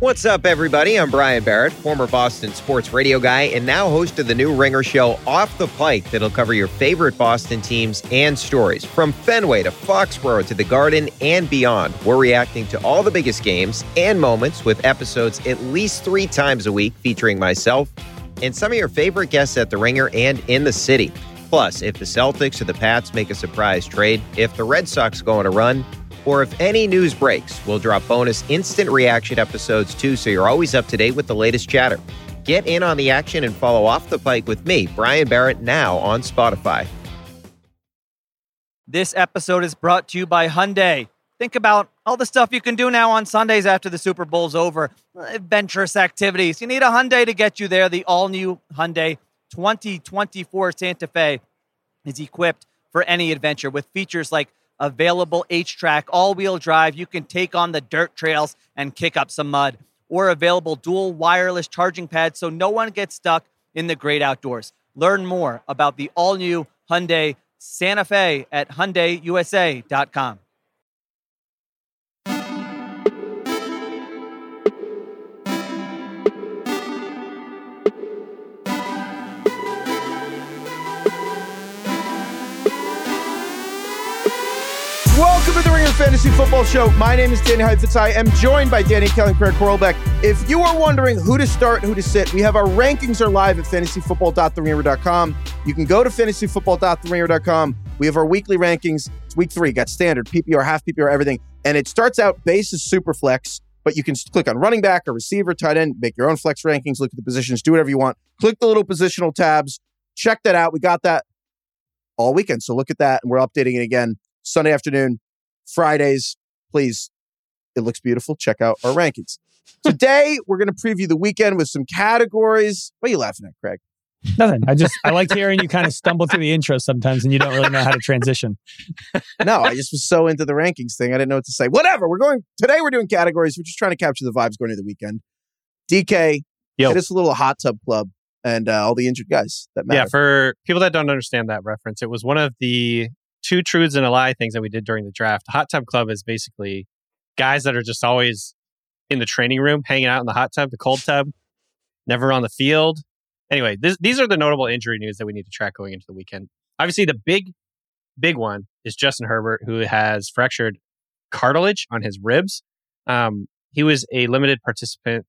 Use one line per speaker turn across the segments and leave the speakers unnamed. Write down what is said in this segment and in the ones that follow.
What's up, everybody? I'm Brian Barrett, former Boston sports radio guy, and now host of the new Ringer show Off the Pike that'll cover your favorite Boston teams and stories. From Fenway to Foxborough to the Garden and beyond, we're reacting to all the biggest games and moments with episodes at least three times a week featuring myself and some of your favorite guests at the Ringer and in the city. Plus, if the Celtics or the Pats make a surprise trade, if the Red Sox go on a run, or if any news breaks, we'll drop bonus instant reaction episodes too, so you're always up to date with the latest chatter. Get in on the action and follow Off the Pike with me, Brian Barrett, now on Spotify.
This episode is brought to you by Hyundai. Think about all the stuff you can do now on Sundays after the Super Bowl's over. Adventurous activities. You need a Hyundai to get you there. The all-new Hyundai 2024 Santa Fe is equipped for any adventure with features like available HTRAC, all wheel drive. You can take on the dirt trails and kick up some mud, or available dual wireless charging pads so no one gets stuck in the great outdoors. Learn more about the all new Hyundai Santa Fe at HyundaiUSA.com.
Welcome to the Ringer Fantasy Football Show. My name is Danny Heifetz. I am joined by Danny Kelly and Craig. If you are wondering who to start, who to sit, we have our rankings are live at fantasyfootball.theringer.com. You can go to fantasyfootball.theringer.com. We have our weekly rankings. It's week three, got standard, PPR, half PPR, everything. And it starts out base is super flex, but you can click on running back or receiver, tight end, make your own flex rankings, look at the positions, do whatever you want. Click the little positional tabs. Check that out. We got that all weekend. So look at that. And we're updating it again Sunday afternoon, Fridays. Please, it looks beautiful. Check out our rankings. Today, we're going to preview the weekend with some categories. What are you laughing at, Craig?
Nothing. I just I like hearing you kind of stumble through the intro sometimes, and you don't really know how to transition.
no, I just was so into the rankings thing. I didn't know what to say. Whatever. We're going today. We're doing categories. We're just trying to capture the vibes going into the weekend. DK,
Yo.
hit us a little hot tub club and uh, all the injured guys that matter.
Yeah, for people that don't understand that reference, it was one of the two truths and a lie things that we did during the draft. Hot tub club is basically guys that are just always in the training room, hanging out in the hot tub, the cold tub, never on the field. Anyway, this, these are the notable injury news that we need to track going into the weekend. Obviously, the big, big one is Justin Herbert, who has fractured cartilage on his ribs. Um, he was a limited participant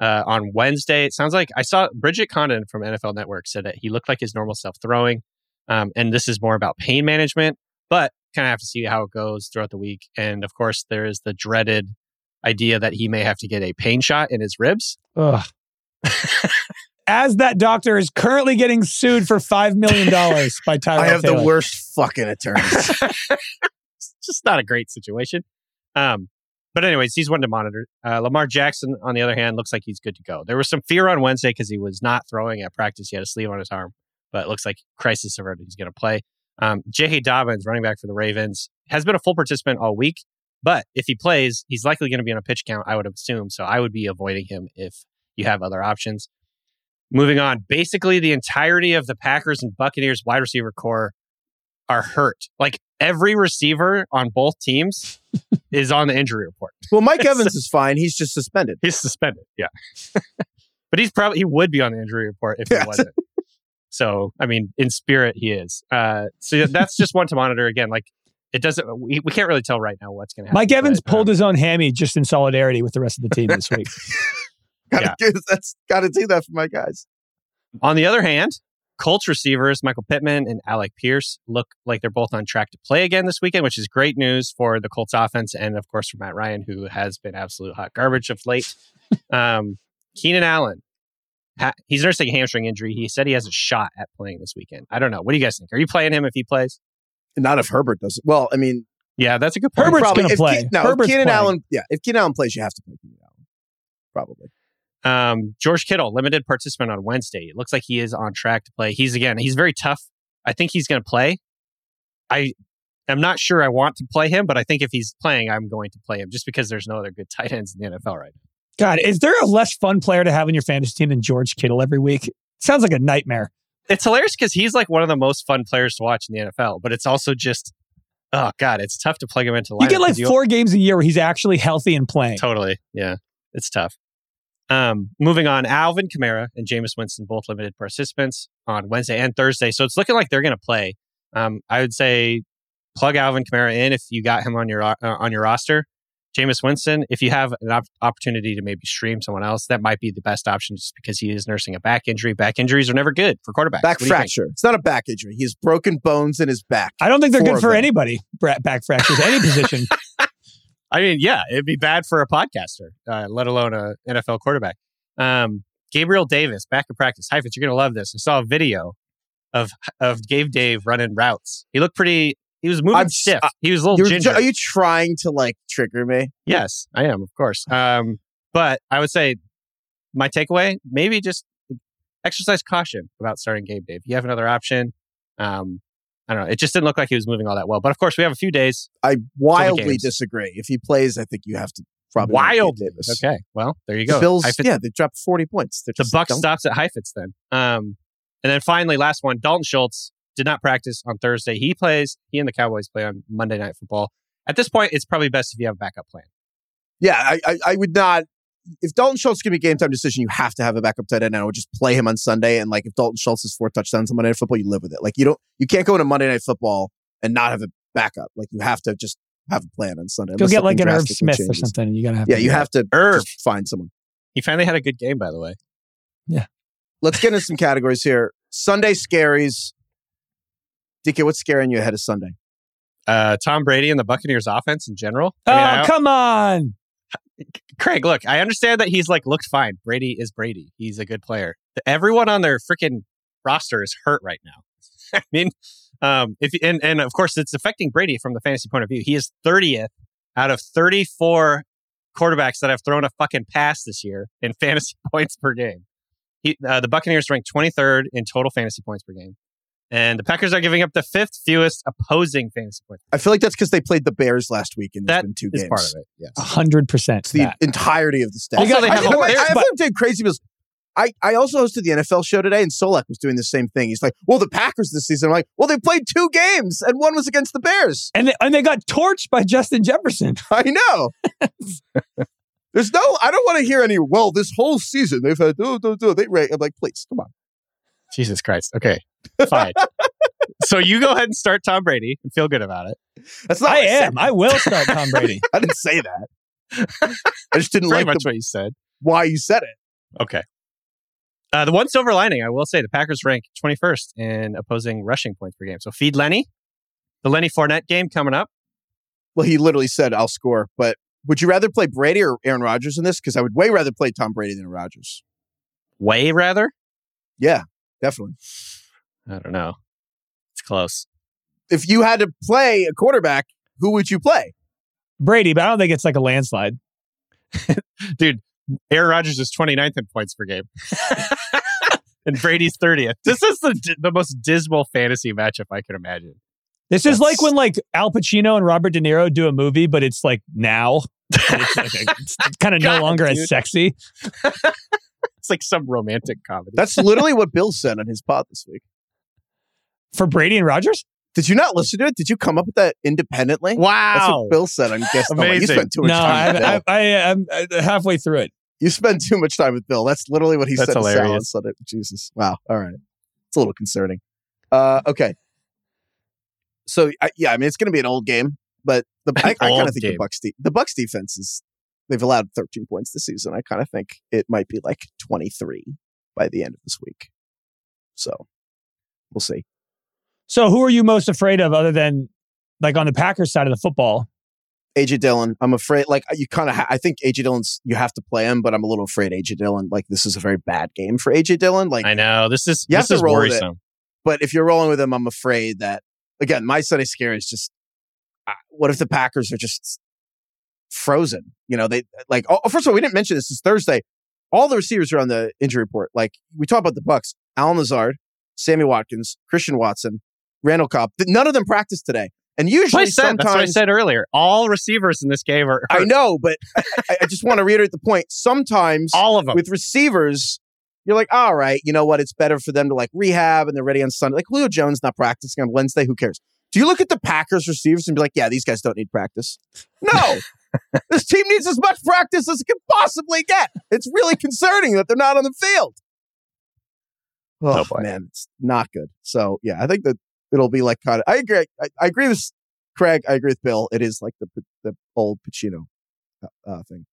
uh, on Wednesday. It sounds like I saw Bridget Condon from NFL Network said that he looked like his normal self throwing. Um, and this is more about pain management, but kind of have to see how it goes throughout the week. And of course, there is the dreaded idea that he may have to get a pain shot in his ribs.
Ugh. As that doctor is currently getting sued for five million dollars by Tyrod
I have
Taylor.
the worst fucking attorneys.
it's just not a great situation. Um, but anyways, he's one to monitor. Uh, Lamar Jackson, on the other hand, looks like he's good to go. There was some fear on Wednesday because he was not throwing at practice. He had a sleeve on his arm, but it looks like crisis averted. He's going to play. Um, J.K. Dobbins, running back for the Ravens, has been a full participant all week. But if he plays, he's likely going to be on a pitch count, I would assume. So I would be avoiding him if you have other options. Moving on, basically the entirety of the Packers and Buccaneers wide receiver corps are hurt. Like every receiver on both teams is on the injury report.
well, Mike Evans is fine. He's just suspended.
He's suspended, yeah. but he's probably he would be on the injury report if he wasn't. So, I mean, in spirit, he is. Uh, so that's just one to monitor. Again, like it doesn't. We, we can't really tell right now what's going to happen.
Mike Evans
but, uh,
pulled his own hammy just in solidarity with the rest of the team this week.
Gotta do that's gotta do that for my guys.
On the other hand, Colts receivers Michael Pittman and Alec Pierce look like they're both on track to play again this weekend, which is great news for the Colts offense and, of course, for Matt Ryan, who has been absolute hot garbage of late. um, Keenan Allen, ha- he's nursing a hamstring injury. He said he has a shot at playing this weekend. I don't know. What do you guys think? Are you playing him if he plays?
Not if Herbert does it. Well, I mean,
Yeah, that's a good point.
Herbert's gonna
if
play.
Ke- no,
Herbert's
if Keenan
playing.
Allen. Yeah, if Keenan Allen plays, you have to play Keenan Allen. Probably.
Um, George Kittle, limited participant on Wednesday. It looks like he is on track to play. He's again, he's very tough. I think he's going to play. I am not sure I want to play him, but I think if he's playing, I'm going to play him just because there's no other good tight ends in the NFL right now.
God, is there a less fun player to have in your fantasy team than George Kittle every week? Sounds like a nightmare.
It's hilarious because he's like one of the most fun players to watch in the NFL, but it's also just, oh god, it's tough to plug him into.
You get like four games a year where he's actually healthy and playing.
Totally, yeah. it's tough. Um, moving on, Alvin Kamara and Jameis Winston both limited participants on Wednesday and Thursday, so it's looking like they're going to play. Um, I would say plug Alvin Kamara in if you got him on your uh, on your roster. Jameis Winston, if you have an op- opportunity to maybe stream someone else, that might be the best option just because he is nursing a back injury. Back injuries are never good for quarterbacks.
Back
What do you think?
fracture. It's not a back injury. He has broken bones in his back.
I don't think they're
Four
good for
them.
anybody. Back fractures, any position.
I mean, yeah, it'd be bad for a podcaster, uh, let alone a NFL quarterback. Um, Gabriel Davis back in practice. Heifetz, you're gonna love this. I saw a video of of Gabe Dave running routes. He looked pretty. He was moving
I'm-
stiff.
uh,
he was a little ginger.
are you trying to like trigger me?
yes, I am, of course. Um, but I would say my takeaway maybe just exercise caution about starting Gabe If You have another option. Um, I don't know. It just didn't look like he was moving all that well. But of course, we have a few days.
I wildly disagree. If he plays, I think you have to probably
Wild.
Davis.
Okay. Well, there you
The
go.
Bills,
Heifetz-
yeah, they dropped 40 points. They're
the buck stops at Heifetz then. Um, and then finally, last one, Dalton Schultz did not practice on Thursday. He plays. He and the Cowboys play on Monday Night Football. At this point, it's probably best if you have a backup plan.
Yeah, I, I, I would not. If Dalton Schultz can be a game time decision, you have to have a backup tight end. And I would just play him on Sunday. And like, if Dalton Schultz has four touchdowns on Monday Night Football, you live with it. Like, you don't, you can't go into Monday Night Football and not have a backup. Like, you have to just have a plan on Sunday.
Go
unless
get like an Irv
drastically
Smith or something. And you gotta have.
Yeah,
to
you
do that.
have to
Irv.
just find someone.
He finally had a good game, by the way. Yeah.
Let's get into some categories here. Sunday scaries. DK, what's scaring you ahead of Sunday?
Uh, Tom Brady and the Buccaneers offense in general.
Oh,
I mean, I-
come on!
Craig, look, I understand that he's like looked fine. Brady is Brady. He's a good player. Everyone on their freaking roster is hurt right now. I mean, um, if and and of course it's affecting Brady from the fantasy point of view. He is 30th out of 34 quarterbacks that have thrown a fucking pass this year in fantasy points per game. He, uh, the Buccaneers ranked 23rd in total fantasy points per game, and the Packers are giving up the fifth fewest opposing fantasy points.
I feel like that's because they played the Bears last week and
That
been two
is
games.
part of it. Yes.
A hundred percent.
It's the
that.
entirety of the stats.
Also, they
I,
have
you
a-
know? I,
there's-
I find it crazy because I, I also hosted the NFL show today, and Solak was doing the same thing. He's like, "Well, the Packers this season." I'm like, "Well, they played two games, and one was against the Bears."
and they, and they got torched by Justin Jefferson.
I know. There's no. I don't want to hear any. Well, this whole season they've had. Oh, oh, oh, they rate. I'm like, please, come on.
Jesus Christ. Okay, fine. so you go ahead and start Tom Brady and feel good about it.
That's not.
I
what said.
am. I will start Tom Brady.
I didn't say that. I just didn't
Pretty
like
much
the,
what you said.
why you said it.
Okay. Uh, the one silver lining, I will say, the Packers rank 21st in opposing rushing points per game. So feed Lenny. The Lenny Fournette game coming up.
Well, he literally said, "I'll score." But would you rather play Brady or Aaron Rodgers in this? Because I would way rather play Tom Brady than Rodgers.
Way rather.
Yeah, definitely.
I don't know. It's close.
If you had to play a quarterback, who would you play?
Brady, but I don't think it's like a landslide.
Dude, Aaron Rodgers is 29th in points per game. and Brady's 30th. This is the, the most dismal fantasy matchup I can imagine.
This is like when like Al Pacino and Robert De Niro do a movie, but it's like now. It's like a- it's kind of no longer
dude.
as sexy.
It's like some romantic comedy.
That's literally what Bill said on his pod this week.
For Brady and Rodgers?
Did you not listen to it? Did you come up with that independently?
Wow.
That's what Bill said on guest. Oh, you
Amazing.
spent too much
No,
time
I,
with Bill.
I, I, I'm uh, halfway through it.
you spend too much time with Bill. That's literally what he
That's
said to Sal on
hilarious.
Sunday. Jesus. Wow. All right. It's a little concerning. Uh, okay. So I, yeah, I mean it's going to be an old game, but the I, I kind of think
game.
the Bucs de- the Bucs defense is they've allowed 13 points this season. I kind of think it might be like 23 by the end of this week. So we'll see.
So who are you most afraid of other than like on the Packers side of the football?
AJ Dillon, I'm afraid. Like you kind of, ha- I think AJ Dillon's you have to play him, but I'm a little afraid AJ Dillon. Like this is a very bad game for AJ Dillon. Like,
I know. This is,
You have
this
to
is
roll with it.
worrisome.
but if you're rolling with him, I'm afraid that again, my Sunday scare is just uh, what if the Packers are just frozen? You know, they like. Oh, first of all, we didn't mention this. It's Thursday. All the receivers are on the injury report. Like we talk about the Bucs, Allen Lazard, Sammy Watkins, Christian Watson, Randall Cobb. None of them practiced today. And usually,
I said. That's what I said earlier. All receivers in this game are
I know, but I, I- I just want to reiterate the point. Sometimes
all of them.
with receivers, you're like, all right, you know what? It's better for them to like rehab and they're ready on Sunday. Like Julio Jones not practicing on Wednesday. Who cares? Do you look at the Packers receivers and be like, yeah, these guys don't need practice? No, this team needs as much practice as it can possibly get. It's really concerning that they're not on the field. Oh,
boy.
man, it's not good. So yeah, I think that it'll be like kind of. I agree. I, I agree with Craig. I agree with Bill. It is like the the old Pacino uh, uh, thing.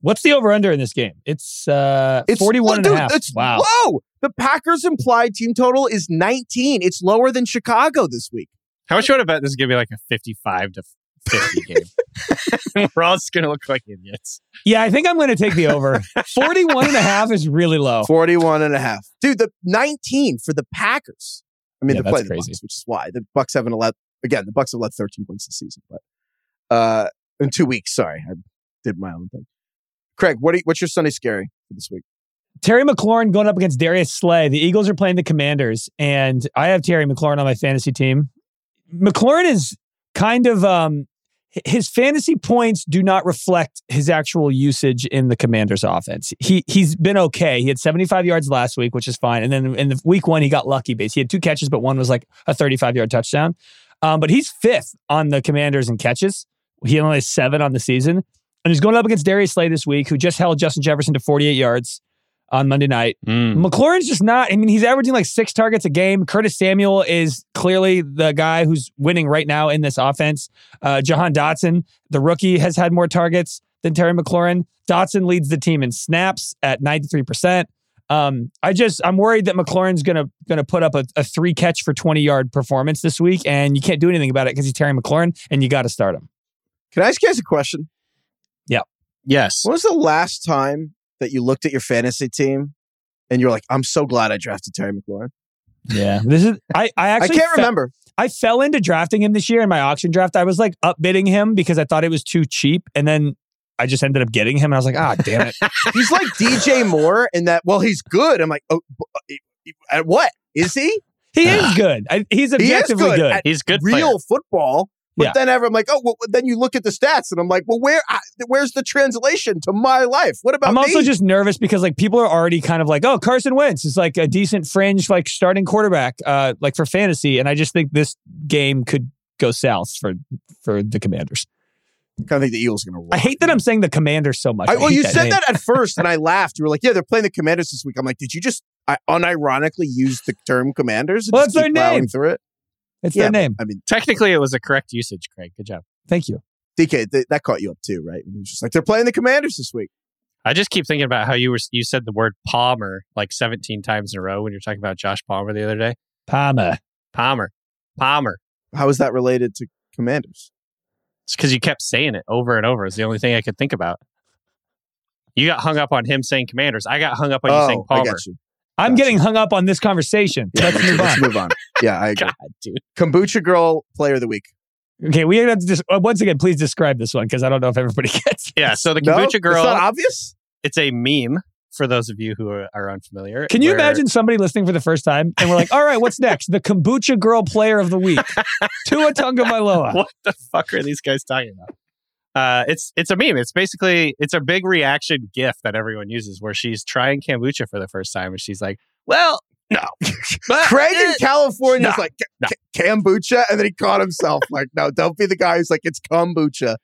What's the over under in this game? It's uh
It's
41 and
dude,
a half.
It's
wow.
low. The Packers' implied team total is 19. It's lower than Chicago this week.
How much you want to bet this is going to be like a 55 to 50 game? We're all just going to look like idiots.
Yeah, I think I'm going to take the over. 41 and a half is really low.
41 and a half. Dude, the 19 for the Packers. I mean,
Yeah,
they're playing the
crazy.
Bucs, which is why the Bucs haven't allowed. Again, the Bucs have led 13 points this season, but uh, in two weeks. Sorry, I did my own thing. Craig, what are you, what's your Sunday scary for this week?
Terry McLaurin going up against Darius Slay. The Eagles are playing the Commanders, and I have Terry McLaurin on my fantasy team. McLaurin is kind of um h- his fantasy points do not reflect his actual usage in the Commanders offense. He he's been okay. He had 75 yards last week, which is fine. And then in the week one, he got lucky base. He had two catches, but one was like a 35 yard touchdown. Um, but he's fifth on the Commanders in catches. He only has seven on the season. And he's going up against Darius Slay this week, who just held Justin Jefferson to 48 yards on Monday night.
Mm.
McLaurin's just not. I mean, he's averaging like six targets a game. Curtis Samuel is clearly the guy who's winning right now in this offense. Uh, Jahan Dotson, the rookie, has had more targets than Terry McLaurin. Dotson leads the team in snaps at 93%. Um, I just I'm worried that McLaurin's gonna gonna put up a, a three catch for 20 yard performance this week, and you can't do anything about it because he's Terry McLaurin, and you got to start him.
Can I ask you guys a question? Yeah.
Yes.
When was the last time that you looked at your fantasy team and you're like, I'm so glad I drafted Terry McLaurin?
Yeah, this is I I
I
actually
can't
fe-
remember.
I fell into drafting him this year in my auction draft. I was like upbidding him because I thought it was too cheap, and then I just ended up getting him, and I was like, ah, damn it.
He's like DJ Moore in that, well, he's good. I'm like, oh, uh, at what? Is he?
He is good. I, he's
He is
objectively
good
good.
He's good
real
player.
football. But
Yeah.
then ever, I'm like, oh, well, then you look at the stats and I'm like, well, where, I, where's the translation to my life? What about
I'm also
me?
just nervous because like people are already kind of like, oh, Carson Wentz is like a decent fringe like starting quarterback, uh, like for fantasy, and I just think this game could go south for for the Commanders.
I kind of think the Eagles are going to.
I hate that I'm saying the Commanders so much.
I,
I
well,
hate
you
that
said
name.
that at first, and I laughed. You were like, "Yeah, they're playing the Commanders this week." I'm like, "Did you just I, unironically use the term Commanders?" and
Well,
just
it's their name.
Through it.
It's
yeah,
their name.
I mean,
Technically, it was a correct usage, Craig. Good job.
Thank you.
DK, th- that caught you up too, right? When he was just like, "They're playing the Commanders this week."
I just keep thinking about how you were you said the word Palmer like 17 times in a row when you were talking about Josh Palmer the other day.
Palmer.
Palmer. Palmer.
How is that related to Commanders?
It's because you kept saying it over and over. It's the only thing I could think about. You got hung up on him saying Commanders. I got hung up on you saying
Oh, I
Palmer.
got you.
I'm
Gotcha.
getting hung up on this conversation.
Yeah,
Let's move
let's
on.
move on. Yeah, I agree.
God, dude.
Kombucha Girl Player of the Week.
Okay, we have to just uh, once again, please describe this one because I don't know if everybody gets.
Yeah. So the
No,
kombucha girl.
It's not obvious.
it's a meme for those of you who are, are unfamiliar.
Can you
where-
imagine somebody listening for the first time and we're like, all right, what's next? The kombucha girl player of the week, Tua Tagovailoa.
what the fuck are these guys talking about? Uh, it's it's a meme. It's basically it's a big reaction gif that everyone uses where she's trying kombucha for the first time and she's like, "Well, no, but
Craig in
eh,
California is
no,
like
no.
Kombucha, and then he caught himself like, "No, don't be the guy who's like it's kombucha."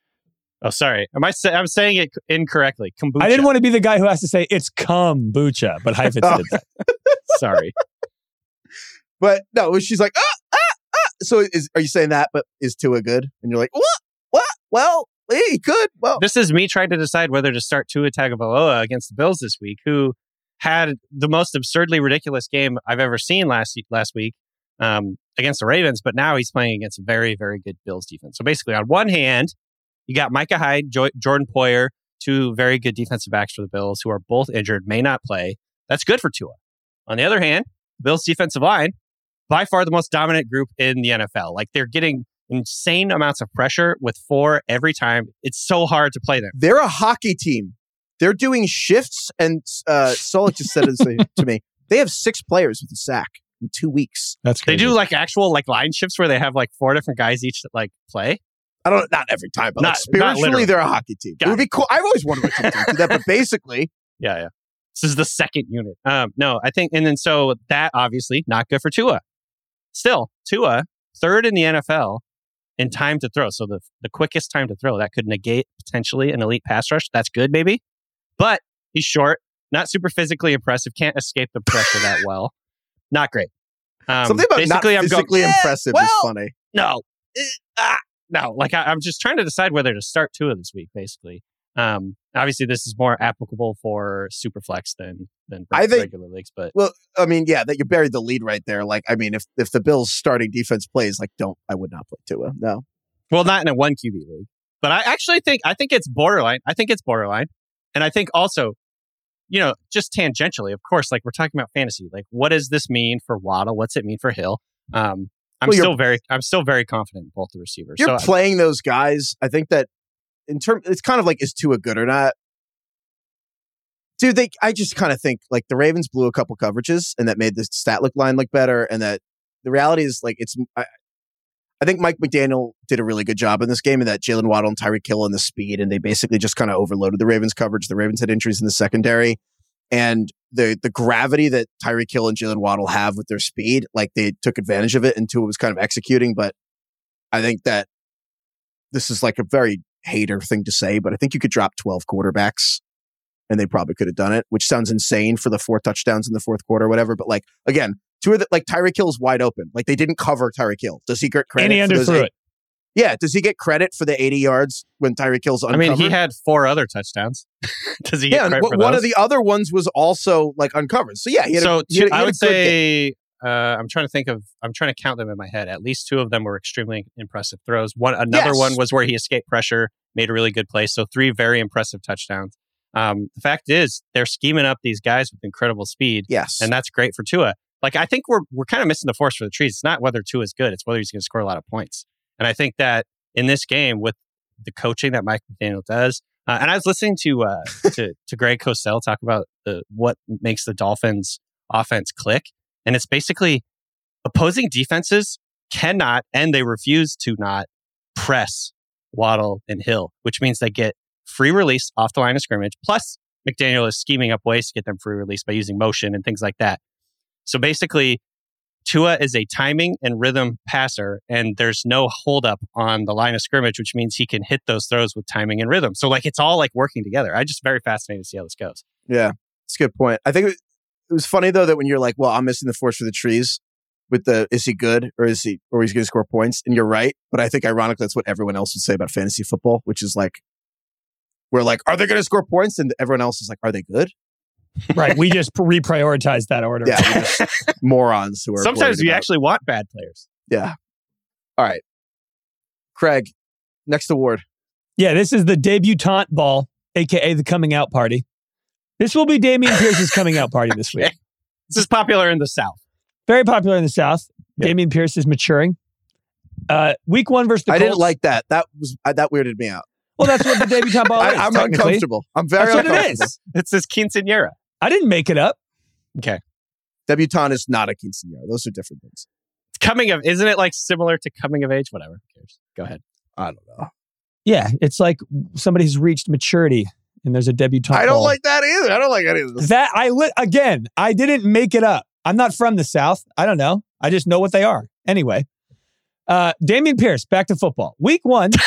Oh, sorry. Am I? Say, I'm saying it incorrectly. Kombucha.
I didn't want to be the guy who has to say it's kombucha, but Heifetz
Oh.
did that.
Sorry.
But no, she's like, ah, ah, ah. So is are you saying that? But is Tua good? And you're like, what? What? Well, yeah, he could. Well,
this is me trying to decide whether to start Tua Tagovailoa against the Bills this week, who had the most absurdly ridiculous game I've ever seen last last week um, against the Ravens. But now he's playing against very very good Bills defense. So basically, on one hand, you got Micah Hyde, jo- Jordan Poyer, two very good defensive backs for the Bills who are both injured, may not play. That's good for Tua. On the other hand, Bills defensive line, by far the most dominant group in the NFL. Like they're getting insane amounts of pressure with four every time. It's so hard to play them.
they're a hockey team. They're doing shifts, and uh, Solak just said it to me. They have six players with a sack in two weeks.
That's
They do like actual like line shifts where they have like four different guys each that like play.
I don't not every time, but
Not- not
spiritually,
literally.
they're a hockey team.
Got
it would be cool. I've always wondered what teams do that, but basically,
Yeah, yeah. This is the second unit. Um, no, I think, and then so that obviously not good for Tua. Still, Tua third in the NFL in time to throw. So the the quickest time to throw that could negate potentially an elite pass rush. That's good, maybe. But he's short, not super physically impressive, can't escape the pressure that well. Not great. Um,
Something about not
basically, I'm going.
physically
"Eh,
impressive is funny.
No, eh, ah, no. Like I, I'm just trying to decide whether to start two of this week. Basically, um, obviously this is more applicable for superflex than than
I think-
regular leagues, but
Well, I mean, yeah, that you buried the lead right there. Like, I mean, if if the Bills' starting defense plays, like, don't I would not play Tua. No,
Well, not in a one QB league, but I actually think I think it's borderline. I think it's borderline, and I think also, you know, just tangentially, of course, like we're talking about fantasy. Like, what does this mean for Waddle? What's it mean for Hill? Um, I'm
Well,
still very, I'm still very confident in both the receivers.
you're
so
playing those guys. I think that in term, it's kind of like is Tua good or not. Dude, they I just kind of think like the Ravens blew a couple coverages and that made the stat look line look better. And that the reality is like it's I, I think Mike McDaniel did a really good job in this game and that Jaylen Waddle and Tyreek Hill and the speed and they basically just kind of overloaded the Ravens coverage. The Ravens had injuries in the secondary and the the gravity that Tyreek Hill and Jaylen Waddle have with their speed, like they took advantage of it and Tua was kind of executing. But I think that this is like a very hater thing to say, but I think you could drop 12 quarterbacks and they probably could have done it, which sounds insane for the four touchdowns in the fourth quarter or whatever. But like, again, two of the, like Tyreek Hill is wide open. Like they didn't cover Tyreek Hill. Does he get credit?
And he underthrew it.
Yeah. Does he get credit for the 80 yards when Tyreek Hill's
I mean, he had four other touchdowns. Does he get
yeah,
for
one of the other ones was also like uncovered. So yeah, he had a,
so
he had,
two,
he
I
had a
would say uh, I'm trying to think of I'm trying to count them in my head. At least two of them were extremely impressive throws. One another
Yes.
one was where he escaped pressure, made a really good play. So three very impressive touchdowns. Um, the fact is, they're scheming up these guys with incredible speed,
yes,
and that's great for Tua. Like I think we're we're kind of missing the forest for the trees. It's not whether Tua is good; it's whether he's going to score a lot of points. And I think that in this game, with the coaching that Mike McDaniel does, uh, and I was listening to uh, to to Greg Cosell talk about the what makes the Dolphins offense click, and it's basically opposing defenses cannot and they refuse to not press Waddle and Hill, which means they get free release off the line of scrimmage. Plus, McDaniel is scheming up ways to get them free release by using motion and things like that. So basically, Tua is a timing and rhythm passer, and there's no holdup on the line of scrimmage, which means he can hit those throws with timing and rhythm. So like it's all like working together. I just very fascinated to see how this goes.
Yeah, it's a good point. I think it, it was funny though that when you're like, "Well, I'm missing the forest for the trees," with the is he good or is he or he's going to score points, and you're right. But I think ironically that's what everyone else would say about fantasy football, which is like, we're like, "Are they going to score points?" And everyone else is like, "Are they good?"
Right. We just reprioritize that order.
Yeah, morons who are.
Sometimes
worried
we
about-
actually want bad players.
Yeah. All right, Craig, next award.
Yeah, this is the debutante ball, aka the coming out party. This will be Dameon Pierce's coming out party this week.
This is popular in the South.
Very popular in the South.
Yeah.
Dameon Pierce is maturing. Uh, week one versus the
I
Colts.
didn't like that. That was uh, that weirded me out.
Well, that's what the debutante ball
I,
is.
I'm uncomfortable. I'm very
That's what it
uncomfortable.
is.
It's this quinceanera.
I didn't make it up. Okay.
Debutante is not a quinceanera. Those are different things.
Coming of, isn't it like similar to coming of age? Whatever. Go ahead.
I don't know.
Yeah, it's like somebody's reached maturity, and there's a debutante.
I don't
ball.
like that either. I don't like any of this.
that. I li- again, I didn't make it up. I'm not from the South. I don't know. I just know what they are. Anyway, uh, Dameon Pierce, back to football. Week one.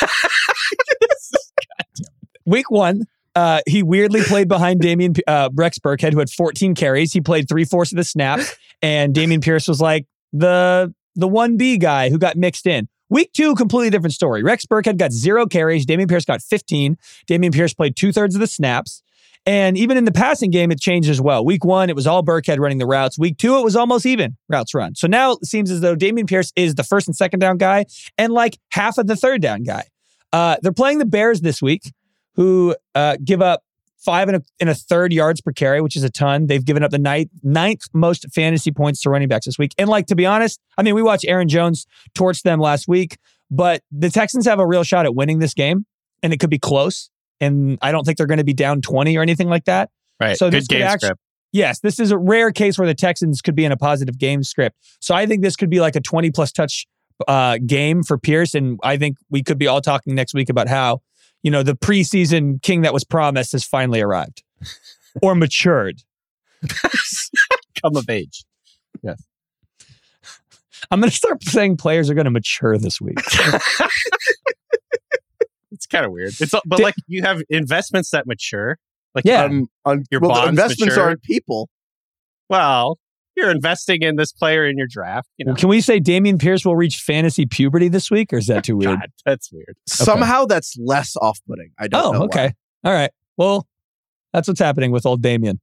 week one, uh, he weirdly played behind Dameon uh, Rex Burkhead, who had 14 carries. He played three fourths of the snaps, and Dameon Pierce was like the the one B guy who got mixed in. Week two, completely different story. Rex Burkhead got zero carries. Dameon Pierce got 15. Dameon Pierce played two thirds of the snaps. And even in the passing game, it changed as well. Week one, it was all Burkhead running the routes. Week two, it was almost even routes run. So now it seems as though Dameon Pierce is the first and second down guy and like half of the third down guy. Uh, they're playing the Bears this week, who uh, give up five and a, and a third yards per carry, which is a ton. They've given up the ninth, ninth most fantasy points to running backs this week. And like, to be honest, I mean, we watched Aaron Jones torch them last week, but the Texans have a real shot at winning this game, and it could be close. And I don't think they're going to be down 20 or anything like that.
Right.
So
Good
this could
game
actu-
script.
Yes, this is a rare case where the Texans could be in a positive game script. So I think this could be like a 20 plus touch uh, game for Pierce. And I think we could be all talking next week about how, you know, the preseason king that was promised has finally arrived or matured.
Come of age. Yes.
I'm going to start saying players are going to mature this week.
it's kind of weird. It's but
Did-
like you have investments that mature. Like
Yeah.
Um, on,
Your
well, the
bonds
investments
mature.
aren't people.
well, you're investing in this player in your draft. You know,
Can we say Dameon Pierce will reach fantasy puberty this week, or is that too weird?
God, that's weird.
Somehow that's less off-putting. I don't
Oh,
know. why.
okay. All right. Well, that's what's happening with old Dameon.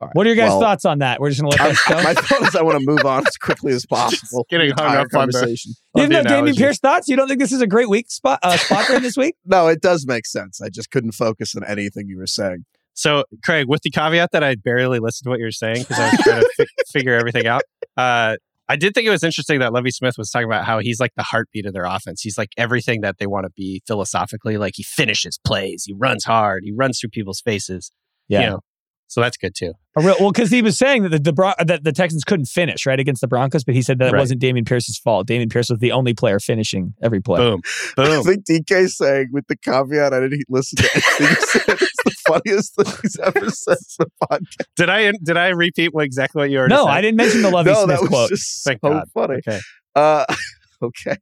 All right.
What are your guys'
Well,
thoughts on that? We're just going to let
I'm-
that go.
my thought is I want to move on as quickly as possible.
getting hung
entire
up on the-
conversation.
you
Love
have
Dameon.
Pierce thoughts? You don't think this is a great week spot uh, spot for him this week?
No, it does make sense. I just couldn't focus on anything you were saying.
So, Craig, with the caveat that I barely listened to what you were saying because I was trying to fi- figure everything out, uh, I did think it was interesting that Lovie Smith was talking about how he's like the heartbeat of their offense. He's like everything that they want to be philosophically. Like he finishes plays, he runs hard, he runs through people's faces. You know, so that's good too.
A real, well, because he was saying that the, the Bron- that the Texans couldn't finish right against the Broncos, but he said that it
Right.
wasn't Dameon Pierce's fault. Dameon Pierce was the only player finishing every play.
Boom,
I
boom.
think DK saying with the caveat I didn't listen to anything he said. It's the funniest thing he's ever said in the podcast.
did I did I repeat what exactly what you already
No,
said?
I didn't mention the Lovie
no,
Smith
that was
quote.
just
Thank
so
God.
funny.
Okay.
Uh, okay.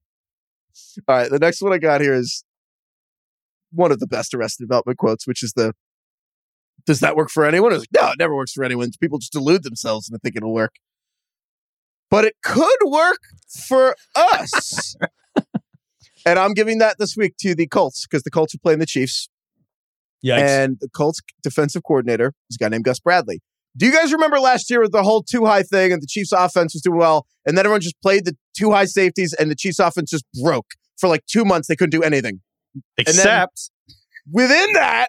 All right. The next one I got here is one of the best Arrested Development quotes, which is the Does that work for anyone? Like, no, it never works for anyone. People just delude themselves and think it'll work. But it could work for us. and I'm giving that this week to the Colts because the Colts are playing the Chiefs.
Yikes.
And the Colts defensive coordinator is a guy named Gus Bradley. Do you guys remember last year with the whole two high thing and the Chiefs offense was doing well, and then everyone just played the two high safeties and the Chiefs offense just broke for like two months? They couldn't do anything.
Except
Within that,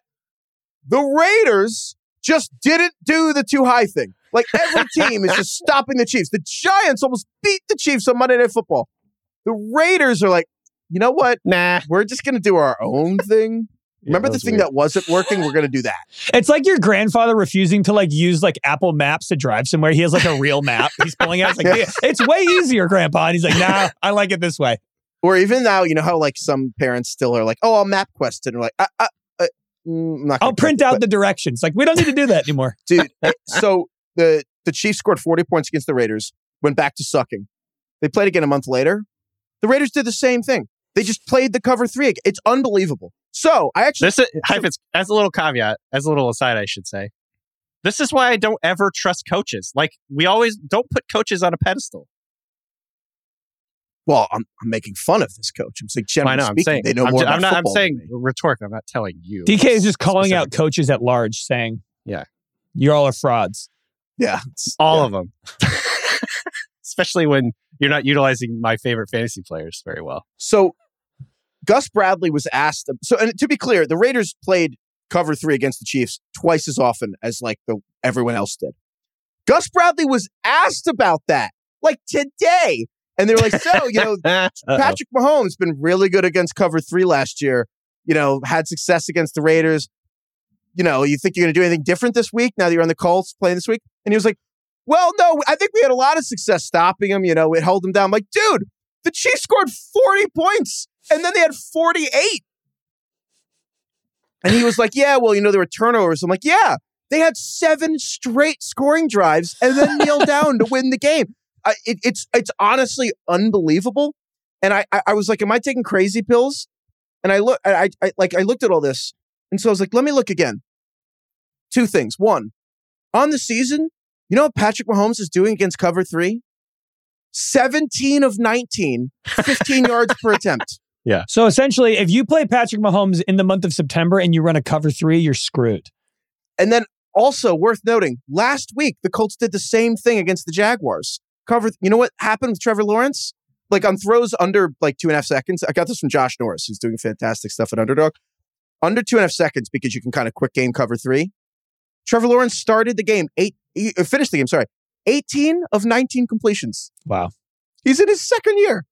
the Raiders just didn't do the two high thing. Like every team is just stopping the Chiefs. The Giants almost beat the Chiefs on Monday Night Football. The Raiders are like, you know what?
nah.
We're just going to do our own thing. Remember the thing
weird.
that wasn't working? We're going to do that.
It's like your grandfather refusing to like use like Apple Maps to drive somewhere. He has like a real map. He's pulling out. It's like,
Yeah.
"Yeah, it's way easier, Grandpa. And he's like, nah, I like it this way.
Or even now, you know how like some parents still are like, "Oh, I'll MapQuest," and they're like, uh, uh, uh, mm, I'm not
I'll print
it,
out the directions. Like, we don't need to do that anymore.
dude." eh, so the the Chiefs scored 40 points against the Raiders, went back to sucking. They played again a month later. The Raiders did the same thing. They just played the cover three. It's unbelievable. So I actually,
This is Heifetz, as a little caveat, as a little aside, I should say. This is why I don't ever trust coaches. Like we always don't put coaches on a pedestal.
well, I'm, I'm making fun of this coach. I'm saying,
I
generally
know. I'm
speaking,
saying
they know
I'm,
more
ju-
about
I'm not. I'm saying
than me.
rhetorically. I'm not telling you.
DK is just calling out coaches at large, saying,
Yeah.
you all are frauds."
Yeah,
all
yeah.
of them, especially when you're not utilizing my favorite fantasy players very well.
So Gus Bradley was asked. So, and to be clear, the Raiders played cover three against the Chiefs twice as often as like the everyone else did. Gus Bradley was asked about that like today, and they were like, "So, you know, Patrick Mahomes been really good against cover three last year. You know, had success against the Raiders. You know, you think you're going to do anything different this week now that you're on the Colts playing this week?" And he was like, "Well, no, I think we had a lot of success stopping him. You know, it held him down. I'm like, dude, the Chiefs scored 40 points and then they had 48. And he was like, "Yeah, well, you know, there were turnovers." I'm like, "Yeah." They had seven straight scoring drives and then kneeled down to win the game. It, it's it's honestly unbelievable. And I, I I was like, "Am I taking crazy pills?" And I look, I, I like I looked at all this, and so I was like, "Let me look again." Two things. One, on the season, you know what Patrick Mahomes is doing against cover three? 17 of 19, 15 yards per attempt.
So essentially, if you play Patrick Mahomes in the month of September and you run a cover three, you're screwed.
And then also worth noting, last week the Colts did the same thing against the Jaguars. Covered. You know what happened with Trevor Lawrence? Like on throws under like two and a half seconds. I got this from Josh Norris, who's doing fantastic stuff at Underdog. Under two and a half seconds because you can kind of quick game cover three. Trevor Lawrence started the game eight. He uh, finished the game. Sorry, eighteen of nineteen completions.
Wow.
He's in his second year.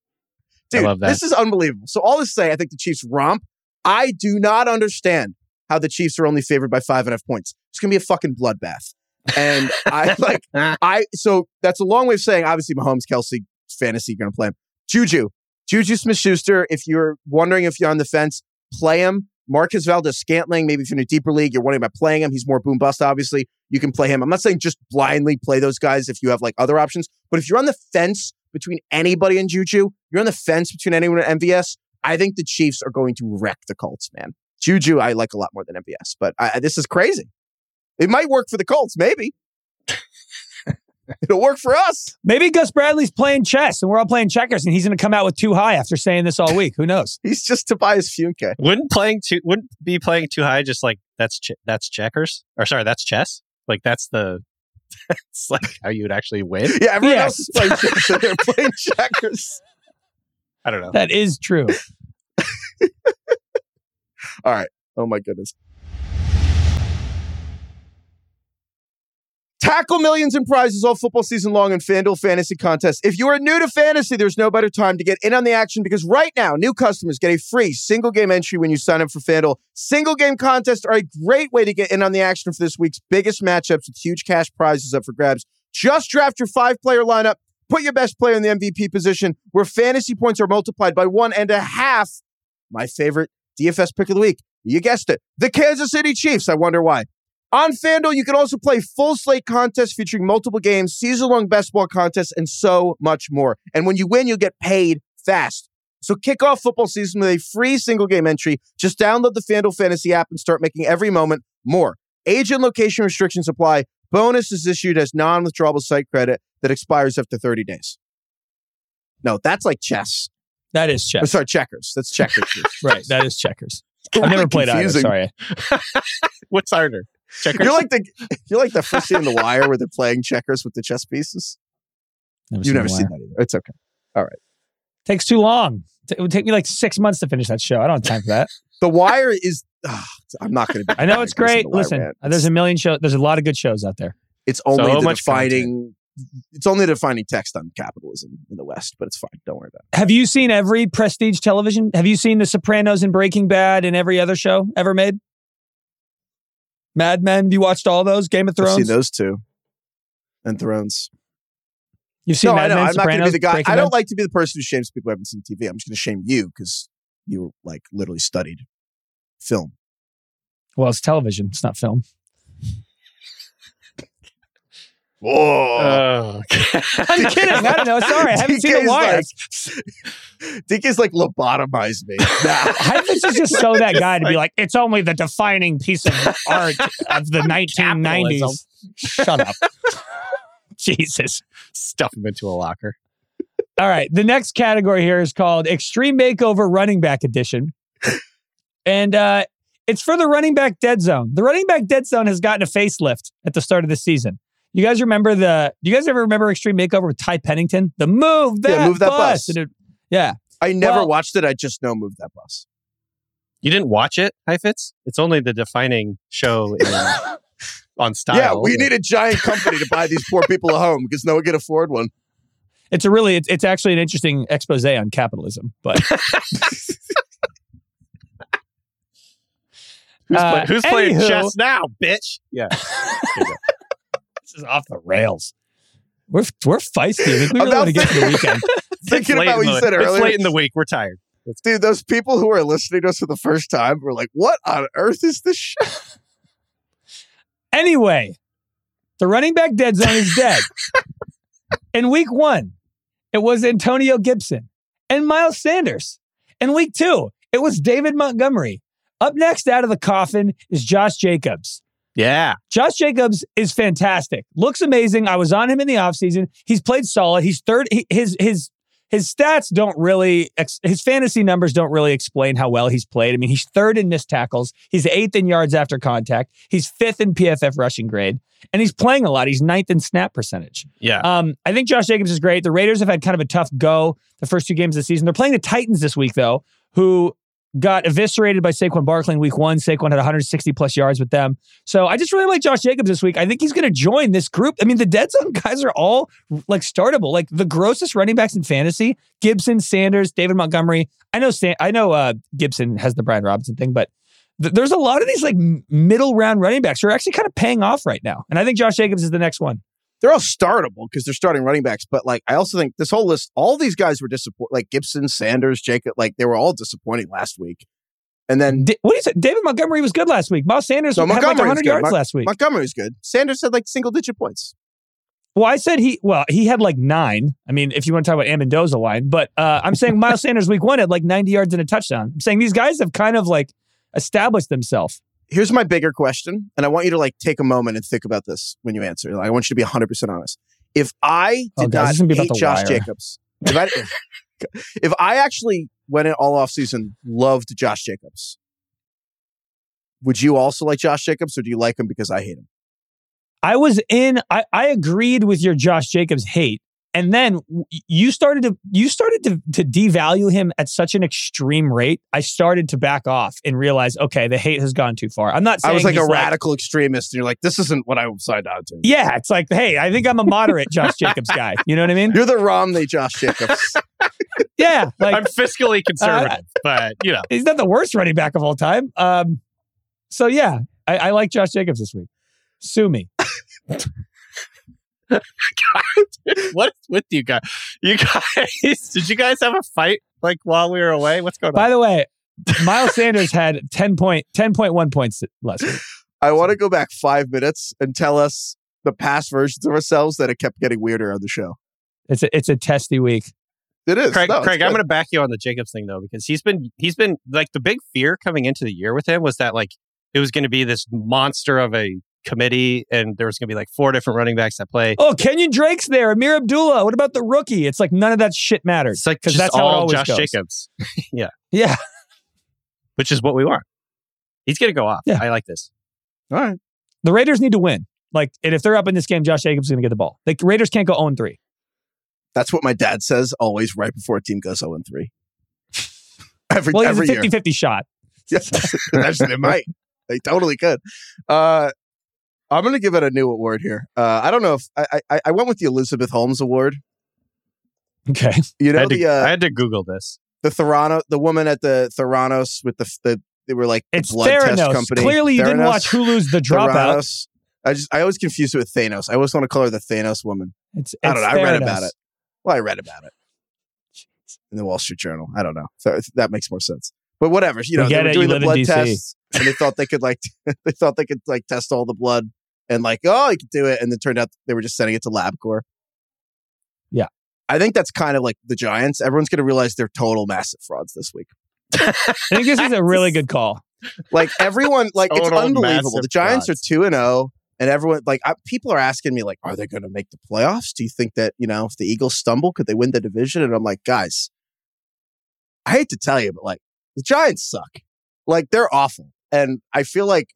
I
Dude,
love that.
this is unbelievable. So all this to say, I think the Chiefs romp. I do not understand how the Chiefs are only favored by five and a half points. It's gonna be a fucking bloodbath. And I like I so that's a long way of saying obviously Mahomes, Kelce, fantasy you're gonna play him. Juju. Juju Smith Schuster, if you're wondering if you're on the fence, play him. Marcus Valdes Scantling, maybe if you're in a deeper league, you're wondering about playing him. He's more boom bust, obviously. You can play him. I'm not saying just blindly play those guys if you have like other options, but if you're on the fence between anybody and Juju. You're on the fence between anyone and MVS. I think the Chiefs are going to wreck the Colts, man. Juju, I like a lot more than MVS, but I, this is crazy. It might work for the Colts, maybe. It'll work for us.
Maybe Gus Bradley's playing chess and we're all playing checkers and he's going to come out with two high after saying this all week. Who knows?
he's just Tobias Funke.
Wouldn't playing too wouldn't be playing two high just like that's ch- that's checkers or sorry that's chess like that's the that's like how you would actually win.
Yeah, everyone
Yes.
else is playing chess and they're playing checkers.
I don't know.
That is true.
All right. Oh my goodness. Tackle millions in prizes all football season long in FanDuel Fantasy Contest. If you are new to fantasy, there's no better time to get in on the action because right now, new customers get a free single game entry when you sign up for FanDuel. Single game contests are a great way to get in on the action for this week's biggest matchups with huge cash prizes up for grabs. Just draft your five player lineup, put your best player in the MVP position where fantasy points are multiplied by one and a half. My favorite DFS pick of the week. You guessed it. The Kansas City Chiefs. I wonder why. On FanDuel, you can also play full slate contests featuring multiple games, season long best ball contests, and so much more. And when you win, you'll get paid fast. So kick off football season with a free single game entry. Just download the FanDuel Fantasy app and start making every moment more. Age and location restrictions apply. Bonus is issued as non withdrawable site credit that expires after 30 days. No, that's like chess.
That is
Oh,
chess.
sorry, checkers. That's checkers.
Right. That is checkers. I've never played either. Sorry.
What's harder? Checkers.
You're like the you're like the first scene in The Wire where they're playing checkers with the chess pieces. You've never seen that either. It's okay. All right.
Takes too long. It would take me like six months to finish that show. I don't have time for that.
The Wire is. ah, I'm not going to. Be.
I know it's great. Listen, there's a million shows. There's a lot of good shows out there.
It's only
So
the
much
defining. It's only the defining text on capitalism in the West, but it's fine. Don't worry about it.
Have you seen every prestige television? Have you seen The Sopranos and Breaking Bad and every other show ever made? Mad Men. Have you watched all those? Game of Thrones.
I've seen those two, and Thrones.
You've seen
no, I
Mad
know.
Men.
I'm not going to be the guy.
Breaking
I don't
Bad?
like to be the person who shames people who haven't seen TV. I'm just going to shame you because you like literally studied film.
Well, it's television. It's not film.
Whoa.
Oh,
I'm kidding. I don't know. Sorry, I haven't seen The
DK's
Wire.
Like, DK's like lobotomized me. Nah.
I think he's just so that guy to be like, it's only the defining piece of art of the 1990s. Shut up. Jesus.
Stuff him into a locker.
All right. The next category here is called Extreme Makeover Running Back Edition. And uh, it's for the running back dead zone. The running back dead zone has gotten a facelift at the start of the season. You guys remember the, do you guys ever remember Extreme Makeover with Ty Pennington? The move that,
Yeah, Move That
bus.
Bus.
And it- yeah.
I never
Well-
watched it. I just know move that bus.
You didn't watch it, Heifetz? It's only the defining show in, on style.
yeah, we need a giant company to buy these poor people a home because no one can afford one.
It's a really, it's, it's actually an interesting expose on capitalism. But
Who's,
Uh,
play- who's playing
anywho-
chess now, bitch? Yeah.
this is off the rails. We're, we're feisty. I think we really
About
want to get to the weekend.
Thinking about what you said
It's
earlier.
late in the week. We're tired.
Dude, those people who are listening to us for the first time were like, what on earth is this shit?
Anyway, the running back dead zone is dead. In week one, it was Antonio Gibson and Miles Sanders. In week two, it was David Montgomery. Up next out of the coffin is Josh Jacobs.
Yeah.
Josh Jacobs is fantastic. Looks amazing. I was on him in the offseason. He's played solid. He's third. he- his his his stats don't really ex- his fantasy numbers don't really explain how well he's played. I mean, he's third in missed tackles. He's eighth in yards after contact. He's fifth in PFF rushing grade, and he's playing a lot. He's ninth in snap percentage.
Yeah.
Um, I think Josh Jacobs is great. The Raiders have had kind of a tough go the first two games of the season. They're playing the Titans this week, though, who got eviscerated by Saquon Barkley in week one. Saquon had 160 plus yards with them. So I just really like Josh Jacobs this week. I think he's going to join this group. I mean, the dead zone guys are all like startable. Like the grossest running backs in fantasy: Gibson, Sanders, David Montgomery. I know. San- I know. Uh, Gibson has the Brian Robinson thing, but th- there's a lot of these like middle round running backs who are actually kind of paying off right now. And I think Josh Jacobs is the next one.
They're all startable because they're starting running backs. But like, I also think this whole list, all these guys were disappointing. Like Gibson, Sanders, Jacob, like they were all disappointing last week. And then
what do you say? David Montgomery was good last week. Miles Sanders
So
had like
Montgomery was
100 yards
Mon-
last week.
Montgomery was good. Sanders had like single digit points.
Well, I said he. Well, he had like nine. I mean, if you want to talk about Amendoza line, but uh, I'm saying Miles Sanders week one had like 90 yards and a touchdown. I'm saying these guys have kind of like established themselves.
Here's my bigger question, and I want you to like take a moment and think about this when you answer. Like, I want you to be 100 percent honest. If I
Oh,
did
guys,
not hate Josh
wire.
Jacobs, if I, if I actually went in all off season loved Josh Jacobs, would you also like Josh Jacobs, or do you like him because I hate him?
I was in. I, I agreed with your Josh Jacobs hate, and then you started to you started to to devalue him at such an extreme rate. I started to back off and realize, okay, the hate has gone too far. I'm not saying
I was like a
he's
radical extremist, and you're like, this isn't what I signed on to.
yeah, it's like, hey, I think I'm a moderate Josh Jacobs guy. You know what I mean?
You're the Romney Josh Jacobs.
Yeah, like
I'm fiscally conservative, but you know,
he's not the worst running back of all time. Um, so yeah, I, I like Josh Jacobs this week. Sue me.
what's with you guys? You guys, did you guys have a fight like while we were away? What's going on?
By the way, Miles Sanders had 10 point, 10.1 points last week.
I want to go back five minutes and tell us the past versions of ourselves that it kept getting weirder on the show.
It's a, it's a testy week.
It is.
Craig,
No,
Craig, I'm going to back you on the Jacobs thing though, because he's been he's been like the big fear coming into the year with him was that like it was going to be this monster of a committee, and there was going to be like four different running backs that play.
Oh, Kenyan Drake's there. Ameer Abdullah. What about the rookie? It's like none of that shit matters.
It's like
'Cause
just
that's how it always
Josh
goes.
Jacobs,
Yeah. Yeah.
Which is what we want. He's going to go off.
Yeah.
I like this.
All right.
The Raiders need to win. Like, and if they're up in this game, Josh Jacobs is going to get the ball. The Raiders can't go 0 3.
That's what my dad says always right before a team goes 0 3. Every,
Well, he's
every
a
year.
50 50 shot.
Yes, actually, they might. They totally could. Uh, I'm going to give it a new award here. Uh, I don't know if I, I I went with the Elizabeth Holmes Award.
Okay.
You
I
know
had, to,
uh,
I had to Google this.
the Theranos, the woman at the Theranos with the the they were like the
It's
blood test company.
Clearly, you didn't
Theranos?
watch Hulu's The Dropout.
Theranos. I just I always confuse it with Thanos. I always want to call her the Thanos woman.
It's,
I don't know.
it's
I read about it. Well, I read about it in the Wall Street Journal. I don't know. So that makes more sense. But whatever. You know,
We
they were
it.
doing
You
the blood tests, and they thought they could like they thought they could like test all the blood and like oh you could do it, and it turned out they were just sending it to LabCorp.
Yeah.
I think that's kind of like the Giants. Everyone's going to realize they're total massive frauds this week.
I think this is a really good call.
Like everyone, like it's unbelievable. The Giants
frauds.
are two and zero, and everyone like I, people are asking me like, are they going to make the playoffs? Do you think that you know if the Eagles stumble, could they win the division? And I'm like, guys, I hate to tell you, but like the Giants suck. Like they're awful, and I feel like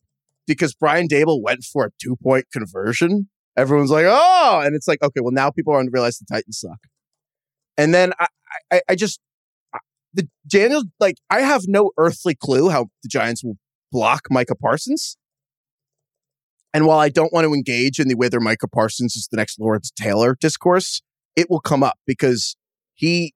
because Brian Daboll went for a two point conversion, everyone's like, oh, and it's like, okay, well now people are going to realize the Titans suck. And then I, I, I just the Daniel like I have no earthly clue how the Giants will block Micah Parsons. And while I don't want to engage in the whether Micah Parsons is the next Lawrence Taylor discourse, it will come up because he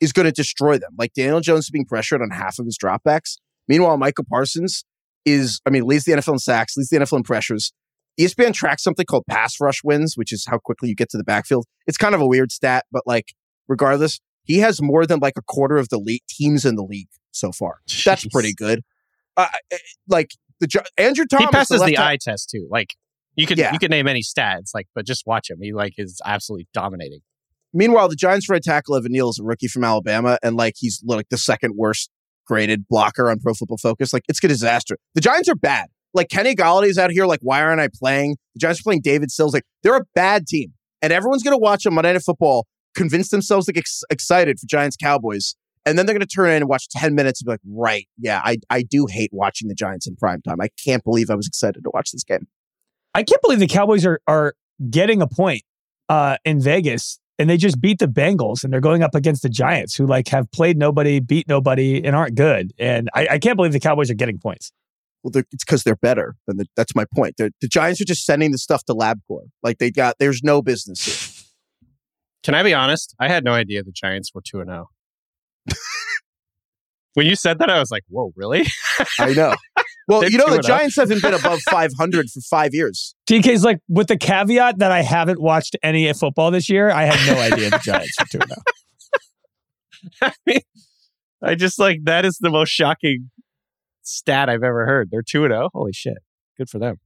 is going to destroy them. Like Daniel Jones is being pressured on half of his dropbacks. Meanwhile, Micah Parsons is, I mean, leads the NFL in sacks, leads the NFL in pressures. ESPN tracks something called pass rush wins, which is how quickly you get to the backfield. It's kind of a weird stat, but like, regardless, he has more than like a quarter of the league teams in the league so far. That's pretty good. Uh, like the Andrew Thomas,
he passes the
tackle-
eye test too. Like you could
Yeah.
you could name any stats, like, but just watch him. He like is absolutely dominating.
Meanwhile, the Giants' right tackle Evan Neal is a rookie from Alabama, and like he's like the second worst graded blocker on Pro Football Focus. Like it's a disaster. The Giants are bad. Like Kenny Golladay's out here. Like why aren't I playing? The Giants are playing David Sills. Like they're a bad team, and everyone's gonna watch on Monday Night Football, convince themselves like ex- excited for Giants Cowboys, and then they're gonna turn in and watch ten minutes and be like, right, yeah, I I do hate watching the Giants in prime time. I can't believe I was excited to watch this game.
I can't believe the Cowboys are are getting a point uh, in Vegas, and they just beat the Bengals, and they're going up against the Giants, who like have played nobody, beat nobody, and aren't good. And I, I can't believe the Cowboys are getting points.
Well, they're, it's because they're better. Than the, that's my point. They're, the Giants are just sending the stuff to LabCorp. Like they got, there's no business here.
Can I be honest? I had no idea the Giants were two and zero. Oh. when you said that, I was like, "Whoa, really?"
I know. Well,
They're
you know, the
2-0.
Giants haven't been above 500 for five years.
TK's like with the caveat that I haven't watched any football this year. I had no idea the Giants were two and oh.
I mean, I just like that is the most shocking stat I've ever heard. They're two and zero. Holy shit! Good for them.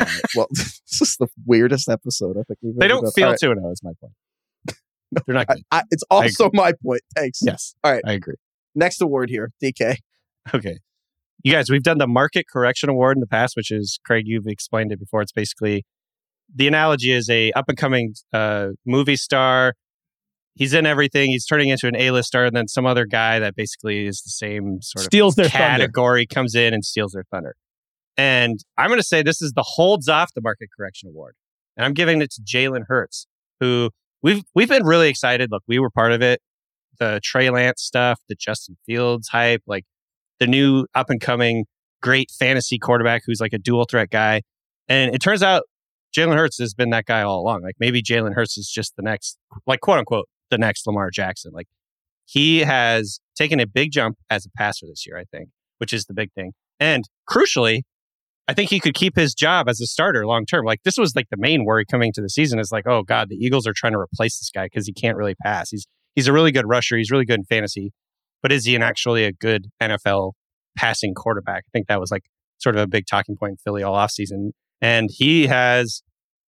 All right, well, this is the weirdest episode I think we've
They don't
done.
feel
All right,
2 0, is my point. They're not
I. I, it's also my point. Thanks.
yes.
All right.
I agree.
Next award here, DK.
Okay. You guys, we've done the Market Correction Award in the past, which is, Craig, you've explained it before. It's basically the analogy is a up and coming uh, movie star. He's in everything. He's turning into an A-list star, and then some other guy that basically is the same sort of
Steals their thunder.
category comes in and steals their thunder. And I'm going to say this is the holds off the market correction award, and I'm giving it to Jalen Hurts, who we've we've been really excited. Look, we were part of it. The Trey Lance stuff, the Justin Fields hype, like the new up and coming great fantasy quarterback who's like a dual threat guy. And it turns out Jalen Hurts has been that guy all along. Like maybe Jalen Hurts is just the next, like quote unquote, the next Lamar Jackson. Like he has taken a big jump as a passer this year, I think, which is the big thing. And crucially, I think he could keep his job as a starter long term. Like this was like the main worry coming to the season is like, oh God, the Eagles are trying to replace this guy because he can't really pass. He's he's a really good rusher. He's really good in fantasy, but is he an actually a good NFL passing quarterback? I think that was like sort of a big talking point in Philly all offseason. And he has,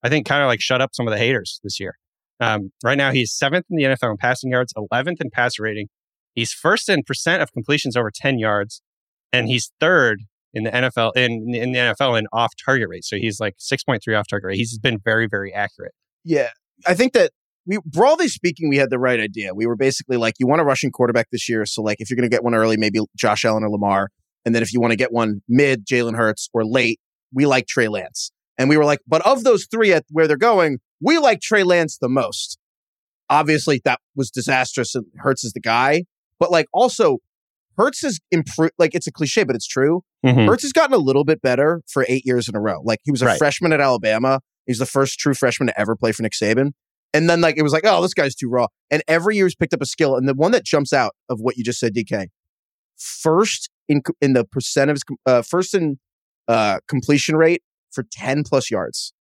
I think, kind of like shut up some of the haters this year. Um, right now, he's seventh in the NFL in passing yards, 11th in passer rating. He's first in percent of completions over 10 yards, and he's third in the NFL in in the NFL in off target rate. So he's like 6.3 off target rate. He's been very very accurate.
Yeah, I think that we broadly speaking, we had the right idea. We were basically like, you want a rushing quarterback this year, so like if you're going to get one early, maybe Josh Allen or Lamar, and then if you want to get one mid, Jalen Hurts, or late, we like Trey Lance. And we were like, but of those three at where they're going, we like Trey Lance the most. Obviously, that was disastrous, and Hurts is the guy. But like, also, Hurts has improved. Like, it's a cliche, but it's true. Mm-hmm. Hurts has gotten a little bit better for eight years in a row. Like he was a
Right.
freshman at Alabama. He's the first true freshman to ever play for Nick Saban. And then like it was like, oh, this guy's too raw. And every year he's picked up a skill. And the one that jumps out of what you just said, DK, first in in the percent of his uh, first in uh, completion rate for ten plus yards,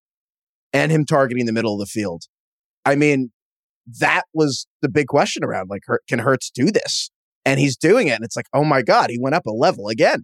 and him targeting the middle of the field. I mean, that was the big question around like, can Hurts do this? And he's doing it. And it's like, oh my god, he went up a level again.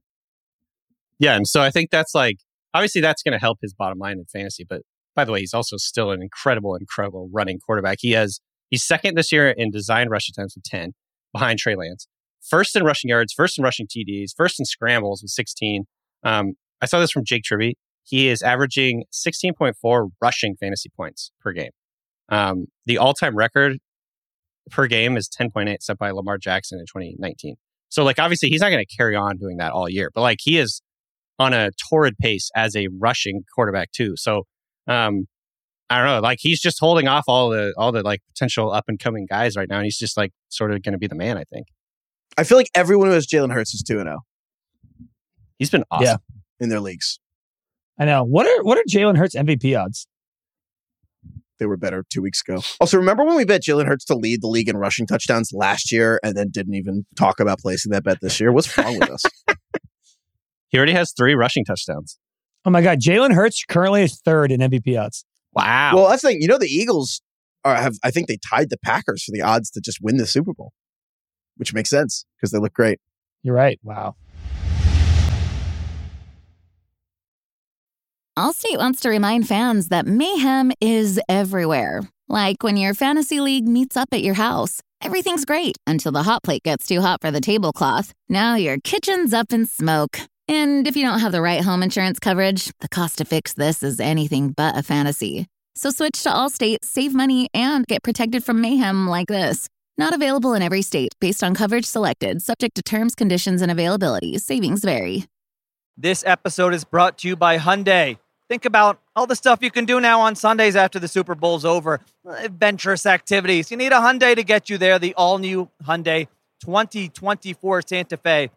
Yeah, and so I think that's like obviously that's going to help his bottom line in fantasy. But by the way, he's also still an incredible, incredible running quarterback. He has he's second this year in design rush attempts with ten, behind Trey Lance. First in rushing yards, first in rushing TDs, first in scrambles with sixteen. Um, I saw this from Jake Tribbey. He is averaging sixteen point four rushing fantasy points per game. Um, the all time record per game is ten point eight, set by Lamar Jackson in twenty nineteen. So like obviously he's not going to carry on doing that all year, but like he is on a torrid pace as a rushing quarterback too. So um I don't know, like he's just holding off all the all the like potential up and coming guys right now and he's just like sort of going to be the man, I think.
I feel like everyone who has Jalen Hurts is 2 and 0
He's been awesome.
Yeah.
in their leagues.
I know. What are what are Jalen Hurts MVP odds?
They were better two weeks ago. Also, remember when we bet Jalen Hurts to lead the league in rushing touchdowns last year and then didn't even talk about placing that bet this year? What's wrong with us?
He already has 3 rushing touchdowns.
Oh my God, Jalen Hurts currently is third in MVP odds.
Wow.
Well, that's the thing. You know, the Eagles are, have, I think they tied the Packers for the odds to just win the Super Bowl, which makes sense because they look great.
You're right. Wow.
Allstate wants to remind fans that mayhem is everywhere. Like when your fantasy league meets up at your house. Everything's great until the hot plate gets too hot for the tablecloth. Now your kitchen's up in smoke. And if you don't have the right home insurance coverage, the cost to fix this is anything but a fantasy. So switch to Allstate, save money, and get protected from mayhem like this. Not available in every state based on coverage selected, subject to terms, conditions, and availability. Savings vary.
This episode is brought to you by Hyundai. Think about all the stuff you can do now on Sundays after the Super Bowl's over. Adventurous activities. You need a Hyundai to get you there. The all-new Hyundai 2024 Santa Fe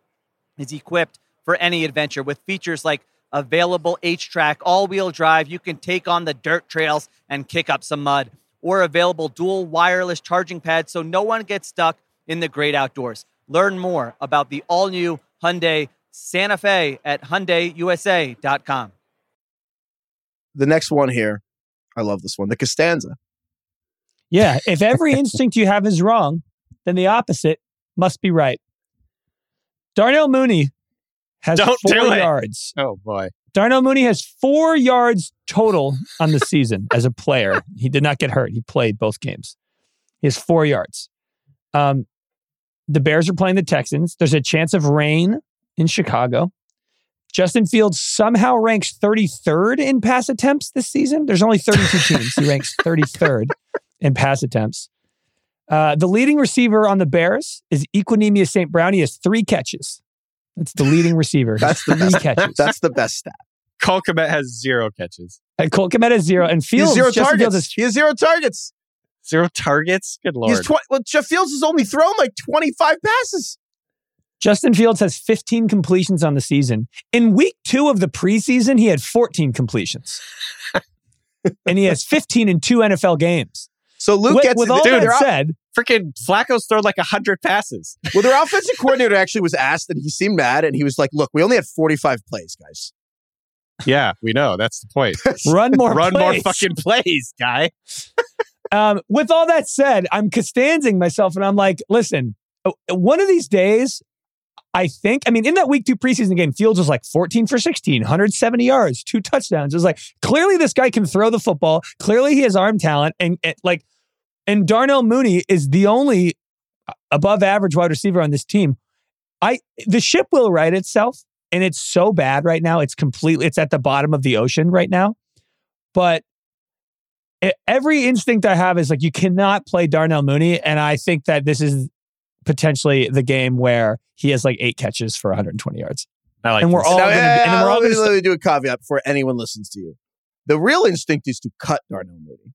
is equipped for any adventure with features like available HTRAC, all-wheel drive. You can take on the dirt trails and kick up some mud. Or available dual wireless charging pads so no one gets stuck in the great outdoors. Learn more about the all-new Hyundai Santa Fe at HyundaiUSA.com.
The next one here, I love this one, the Costanza.
Yeah. If every instinct you have is wrong, then the opposite must be right. Darnell Mooney has
Don't
four
do
yards.
Oh boy.
Darnell Mooney has four yards total on the season as a player. He did not get hurt. He played both games. He has four yards. Um, the Bears are playing the Texans. There's a chance of rain in Chicago. Justin Fields somehow ranks 33rd in pass attempts this season. There's only 32 teams. He ranks 33rd in pass attempts. Uh, the leading receiver on the Bears is Equanimeous St. Brown. He has three catches. That's the leading receiver.
That's the best.
catches.
That's the best stat.
Cole Kmet has zero catches.
And Colt Kmet has zero, and
He has
Fields
zero
Justin Fields
targets.
has-
He has zero targets.
Zero targets? Good lord.
He's tw- well, Jeff Fields has only thrown like 25 passes.
Justin Fields has 15 completions on the season. In week two of the preseason, he had 14 completions, and he has 15 in two NFL games.
So Luke
with
gets
with
it.
all
Dude,
that said,
Freaking Flacco's thrown like 100 passes.
well, their offensive coordinator actually was asked, and he seemed mad, and he was like, "Look, we only had 45 plays, guys.
Yeah, we know. That's the point.
run more,
Run more fucking plays, guy.
Um, with all that said, I'm Costanzing myself, and I'm like, listen, uh, one of these days, I think, I mean, in that week two preseason game, Fields was like 14 for 16, 170 yards, two touchdowns. It was like, clearly this guy can throw the football. Clearly he has arm talent. And, and like, and Darnell Mooney is the only above average wide receiver on this team. I, the ship will right itself. And it's so bad right now. It's completely, it's at the bottom of the ocean right now. But every instinct I have is like, you cannot play Darnell Mooney. And I think that this is potentially the game where he has like eight catches for 120 yards.
I like
And we're
this.
all
Now,
gonna be-
eh,
and we're all
let, me,
gonna
let me do a caveat before anyone listens to you. The real instinct is to cut Darnell Mooney.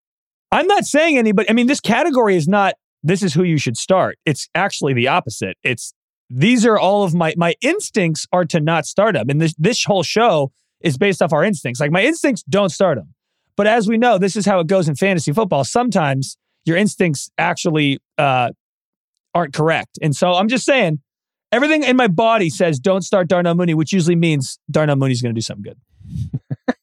I'm not saying anybody, I mean, this category is not, this is who you should start. It's actually the opposite. It's, these are all of my, my instincts are to not start him. And this, this whole show is based off our instincts. Like my instincts don't start him. But as we know, this is how it goes in fantasy football. Sometimes your instincts actually uh, aren't correct. And so I'm just saying, everything in my body says don't start Darnell Mooney, which usually means Darnell Mooney's going to do something good.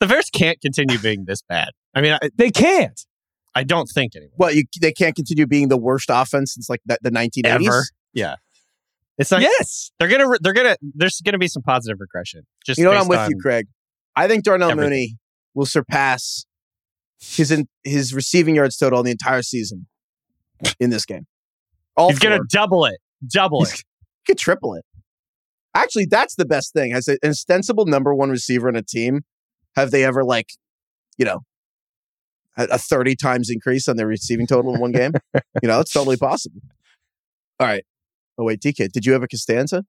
the Bears can't continue being this bad. I mean, I,
They can't.
I don't think anymore.
Well, you, they can't continue being the worst offense since like the, the 1980s.
Ever. Yeah. It's like
yes.
They're gonna. They're gonna. There's gonna be some positive regression. Just
You know what? I'm with you, Craig. I think Darnell
everything.
Mooney will surpass his in, his receiving yards total in the entire season in this game. All
He's gonna double it. Double it.
He could triple it. Actually, that's the best thing. As an ostensible number one receiver in a team, have they ever like, you know, a, a 30 times increase on their receiving total in one game? you know, it's totally possible. All right. Oh wait, DK, did you have a Costanza?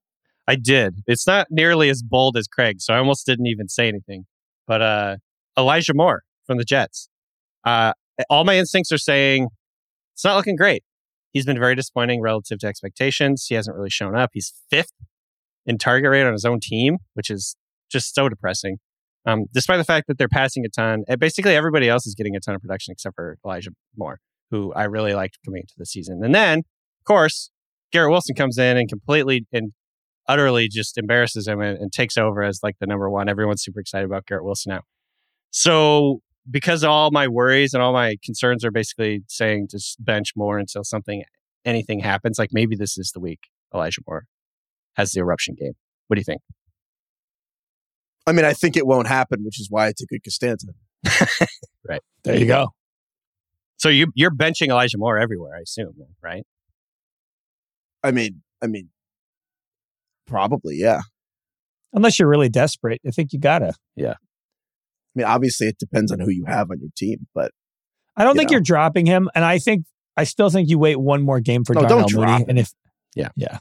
I did. It's not nearly as bold as Craig, so I almost didn't even say anything. But uh, Elijah Moore from the Jets. Uh, all my instincts are saying it's not looking great. He's been very disappointing relative to expectations. He hasn't really shown up. He's fifth in target rate on his own team, which is just so depressing. Um, despite the fact that they're passing a ton, and basically everybody else is getting a ton of production except for Elijah Moore, who I really liked coming into the season. And then, of course, Garrett Wilson comes in and completely and utterly just embarrasses him and, and takes over as like the number one. Everyone's super excited about Garrett Wilson now. So because all my worries and all my concerns are basically saying just bench more until something anything happens, like maybe this is the week Elijah Moore has the eruption game. What do you think?
I mean, I think it won't happen, which is why it's a good Costanza. Right.
There you go.
So you you're benching Elijah Moore everywhere, I assume, right?
I mean, I mean, probably, yeah.
Unless you're really desperate. I think you gotta. Yeah.
I mean, obviously, it depends on who you have on your team, but
I don't
You
think
know.
you're dropping him. And I think I still think you wait one more game for
No,
Darnell
don't drop
Mooney.
him.
And if yeah, yeah.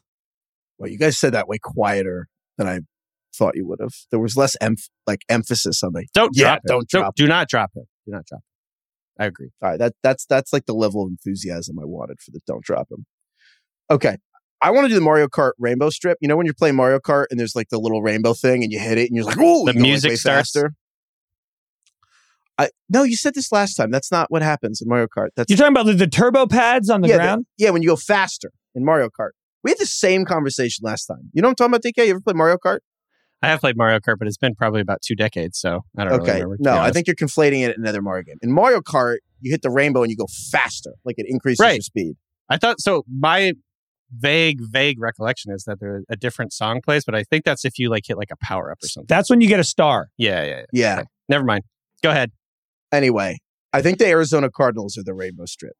well, you guys said that way quieter than I thought you would have. There was less emph- like emphasis on the.
Don't
Yeah,
drop him.
don't drop
Do not drop him. Do not drop him. I agree.
All right, that that's that's like the level of enthusiasm I wanted for the don't drop him. Okay. I want to do the Mario Kart rainbow strip. You know when you're playing Mario Kart and there's like the little rainbow thing and you hit it and you're like, oh,
The music starts?
I no, you said this last time. That's not what happens in Mario Kart. That's
you're talking about the, the turbo pads on the
Yeah,
ground,
yeah, when you go faster in Mario Kart. We had the same conversation last time. You know what I'm talking about, DK? You ever play Mario Kart?
I have played Mario Kart, but it's been probably about two decades, so I don't really
Okay.
remember.
no, I think you're conflating it in another Mario game. In Mario Kart, you hit the rainbow and you go faster. Like it increases
Right.
your speed.
I thought so. My vague, vague recollection is that there's a different song plays, but I think that's if you like hit like a power up or something.
That's when you get a star.
yeah, yeah, yeah.
Yeah.
Okay. Never mind. Go ahead.
Anyway, I think the Arizona Cardinals are the rainbow strip.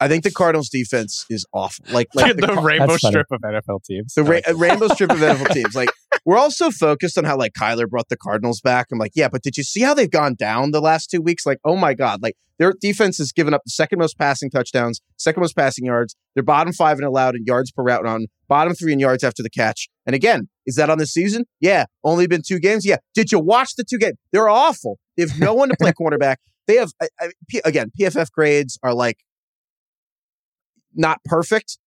I think the Cardinals defense is awful. Like, like
the,
the, Car-
rainbow strip of NFL teams.
the ra- rainbow strip of NFL teams. Like, we're also focused on how like Kyler brought the Cardinals back. I'm like, yeah, but did you see how they've gone down the last two weeks? Like, oh my god, like their defense has given up the second most passing touchdowns, second most passing yards. They're bottom five and allowed in yards per route run, bottom three in yards after the catch. And again, is that on the season? Yeah, only been two games. Yeah, did you watch the two games? They're awful. They have no one to play cornerback. They have I, I, P, again PFF grades are like not perfect,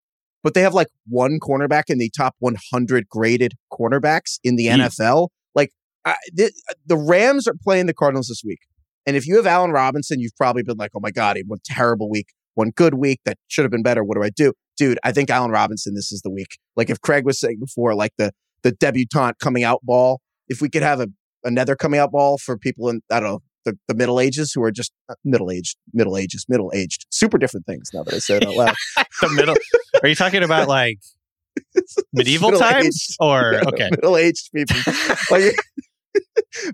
but they have like one cornerback in the top 100 graded cornerbacks in the
Yeet.
NFL. Like I, the, the Rams are playing the Cardinals this week, and if you have Allen Robinson, you've probably been like, "Oh my god, one terrible week, one good week that should have been better." What do I do, dude? I think Allen Robinson. This is the week. Like if Craig was saying before, like the the debutante coming out ball. If we could have a another coming out ball for people in I don't know the, the middle ages who are just middle aged, middle ages, middle aged, super different things. Now that I say it out loud.
the middle. Are you talking about like medieval times or okay?
middle aged people. like,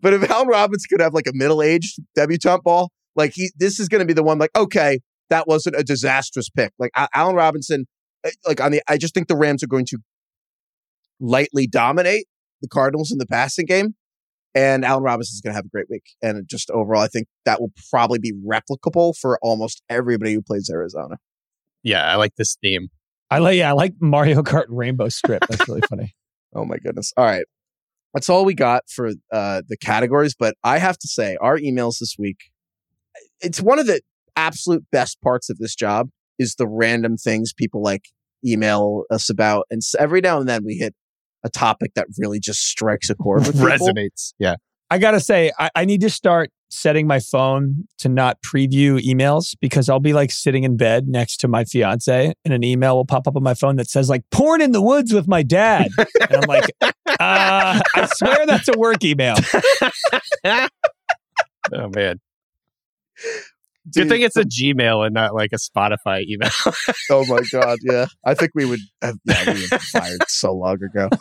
but if Allen Robbins could have like a middle aged debutante ball, like he, this is going to be the one. Like, okay, that wasn't a disastrous pick. Like Al- Allen Robinson, eh, like on the, I just think the Rams are going to lightly dominate the Cardinals in the passing game. And Allen Robinson is going to have a great week. And just overall, I think that will probably be replicable for almost everybody who plays Arizona.
Yeah, I like this theme.
I like yeah, I like Mario Kart Rainbow Strip. That's really funny.
Oh my goodness. All right. That's all we got for uh, the categories. But I have to say, our emails this week, it's one of the absolute best parts of this job is the random things people like email us about. And s- every now and then we hit a topic that really just strikes a chord with.
Resonates. Yeah.
I gotta say, I, I need to start setting my phone to not preview emails because I'll be like sitting in bed next to my fiance and an email will pop up on my phone that says like porn in the woods with my dad. and I'm like, uh, I swear that's a work email.
Oh man.
Dude,
Good thing it's a Gmail and not like a Spotify email.
Oh my god, yeah. I think we would have yeah, we would fired so long ago.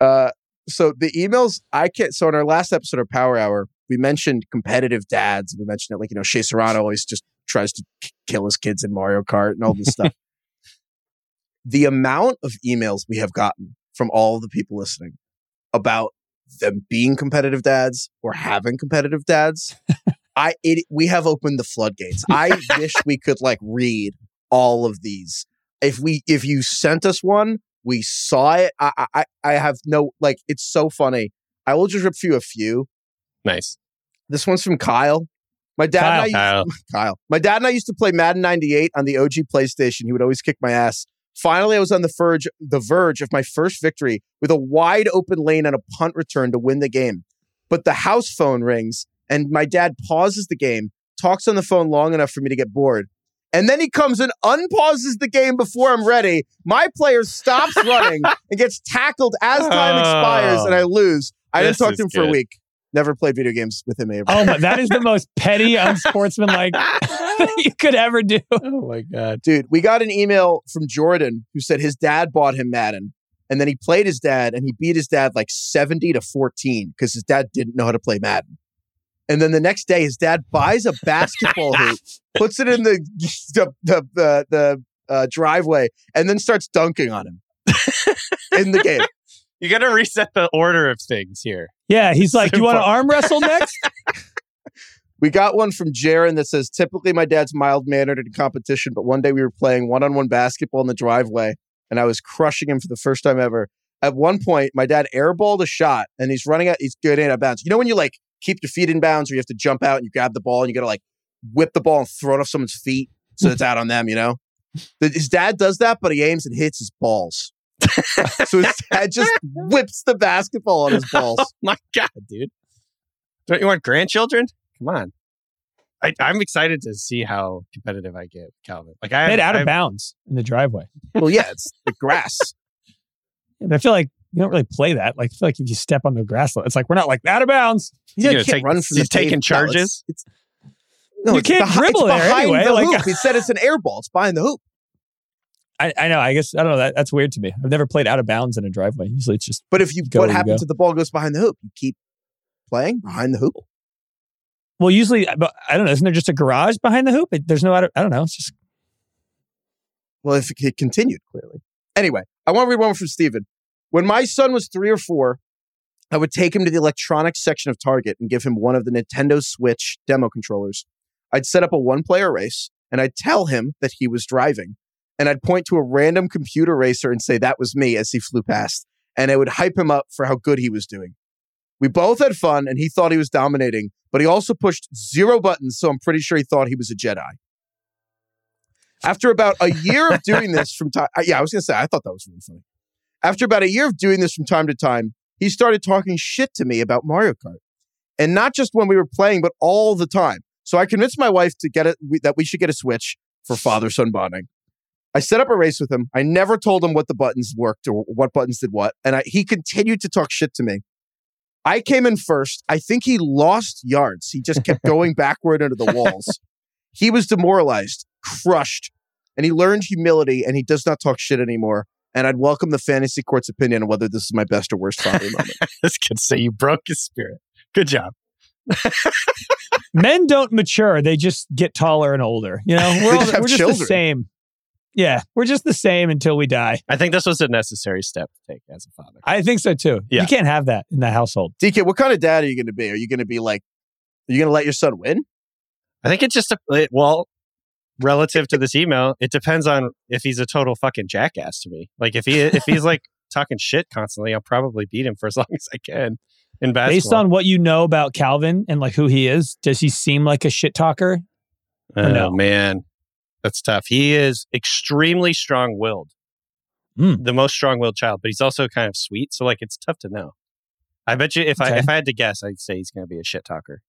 Uh so the emails I can't so in our last episode of Power Hour, we mentioned competitive dads. We mentioned it like, you know, Shea Serrano always just tries to k- kill his kids in Mario Kart and all this stuff. the amount of emails we have gotten from all the people listening about them being competitive dads or having competitive dads, I it we have opened the floodgates. I wish we could like read all of these. If we if you sent us one, we saw it. I I I have no like it's so funny. I will just rip you a few.
nice.
This one's from Kyle. My dad
Kyle.
and I
Kyle.
Kyle. My dad and I used to play Madden 98 on the OG PlayStation. He would always kick my ass. Finally, I was on the verge, the verge of my first victory with a wide open lane and a punt return to win the game. But the house phone rings, and my dad pauses the game, talks on the phone long enough for me to get bored. And then he comes and unpauses the game before I'm ready. My player stops running and gets tackled as time expires, and I oh. lose. I didn't talk to him for a week. Never played video games with him ever.
Oh my, that is the most petty, unsportsmanlike thing you could ever do.
Oh my god.
Dude, we got an email from Jordan who said his dad bought him Madden. And then he played his dad and he beat his dad like 70 to 14 because his dad didn't know how to play Madden. And then the next day, his dad buys a basketball hoop, puts it in the the the, the, the uh, driveway, and then starts dunking on him in the game.
You got to reset the order of things here.
Yeah, he's like, "You want to arm wrestle next?"
We got one from Jaron that says, typically my dad's mild mannered in competition, but one day we were playing one on one basketball in the driveway and I was crushing him for the first time ever. At one point, my dad airballed a shot and he's running out, he's getting out of bounds. You know, when you like keep your feet in bounds or you have to jump out and you grab the ball and you got to like whip the ball and throw it off someone's feet so it's out on them, you know? His dad does that, but he aims and hits his balls. so his dad just whips the basketball on his oh balls.
Oh my god, dude. Don't you want grandchildren? Come on. I, I'm excited to see how competitive I get, Calvin. Like I
hit out of
I've-
bounds in the driveway.
Well, yeah, it's the grass.
And I feel like you don't really play that. Like, I feel like if you step on the grass, it's like we're not like out of bounds.
You
You
can't
gonna take-
run from the
he's taking
pavement. No, it's-
charges?
it's, no,
You
it's
can't
behi-
dribble
it's
there anyway,
The
like-
hoop. He said it's an air ball. It's behind the hoop.
I, I know. I guess I don't know. That that's weird to me. I've never played out of bounds in a driveway. Usually, it's just
But if you,
Go
what
where you
happens
go.
if the ball goes behind the hoop? You keep playing behind the hoop.
well. Usually, uh, but I don't know. Isn't there just a garage behind the hoop? It, there's no. out of- I don't know. It's just
Well, if it continued, clearly. Anyway, I want to read one from Steven. When my son was three or four, I would take him to the electronics section of Target and give him one of the Nintendo Switch demo controllers. I'd set up a one player race and I'd tell him that he was driving. And I'd point to a random computer racer and say that was me as he flew past. And I would hype him up for how good he was doing. We both had fun and he thought he was dominating, but he also pushed zero buttons, so I'm pretty sure he thought he was a Jedi. After about a year of doing this from time, yeah, I was gonna say I thought that was really funny. After about a year of doing this from time to time, he started talking shit to me about Mario Kart, and not just when we were playing, but all the time. So I convinced my wife to get it that we should get a Switch for father son bonding. I set up a race with him. I never told him what the buttons worked or what buttons did what, and I, he continued to talk shit to me. I came in first. I think he lost yards. He just kept going backward into the walls. He was demoralized, crushed, and he learned humility and he does not talk shit anymore. And I'd welcome the fantasy court's opinion on whether this is my best or worst father moment.
This could say you broke his spirit. Good job.
men don't mature; they just get taller and older. You know, we're all,
just
we're just the same. Yeah, we're just the same until we die.
I think this was a necessary step to take as a father.
I think so too.
Yeah.
You can't have that in the household.
DK, what kind of dad are you going to be? Are you going to be like, are you going to let your son win?
I think it's just a well, relative to this email, it depends on if he's a total fucking jackass to me. Like if he if he's like talking shit constantly, I'll probably beat him for as long as I can in basketball.
Based on what you know about Calvin and like who he is, does he seem like a shit talker?
oh
no.
man, that's tough. He is extremely strong willed,
Mm.
the most strong willed child, but he's also kind of sweet. So like it's tough to know. I bet you if I if I had to guess, I'd say he's going to be a shit talker.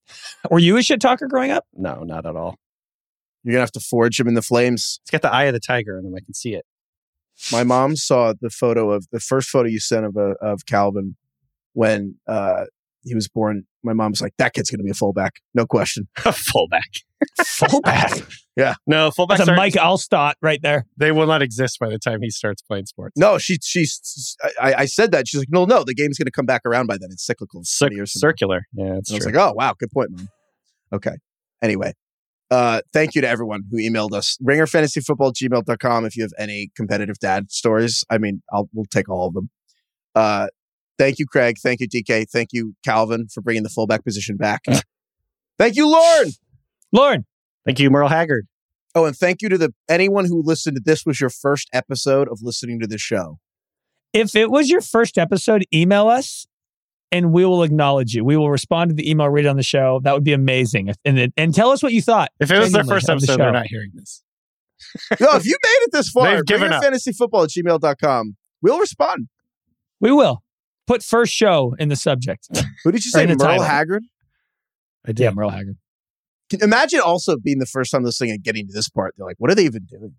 Were you a shit talker growing up?
No, not at all.
You're going to have to forge him in the flames.
It's got the eye of the tiger in him. I can see it.
My mom saw the photo of the first photo you sent of uh, of Calvin when uh, he was born. My mom's like, that kid's going to be a fullback, no question.
a fullback.
Fullback.
Yeah, no, fullback.
That's a Mike Alstott right there.
They will not exist by the time he starts playing sports.
No, she she's I, I said that she's like, no, no, the game's going to come back around by then. It's cyclical. It's
Cir-
20 years from now.
circular. Yeah, that's
And I was like, oh, wow, good point, mom. Okay. Anyway, uh, thank you to everyone who emailed us. Ringerfantasyfootball gmail.com if you have any competitive dad stories. I mean, I'll we'll take all of them. Uh, thank you, Craig. Thank you, DK. Thank you, Calvin, for bringing the fullback position back. thank you, Lauren.
Lauren,
Thank you, Merle Haggard.
Oh, and thank you to the anyone who listened to this was your first episode of listening to the show.
if it was your first episode, email us and we will acknowledge you. We will respond to the email, read it on the show. That would be amazing. And then- and tell us what you thought.
If it was their first
of the
episode,
show.
they're not hearing this.
no, if you made it this far,
They've given up.
fantasyfootball at gmail.com. We'll respond.
We will put first show in the subject.
Who did you say? Merle
title.
Haggard?
I
yeah, Merle Haggard.
Imagine also being the first time listening and getting to this part. They're like, what are they even doing?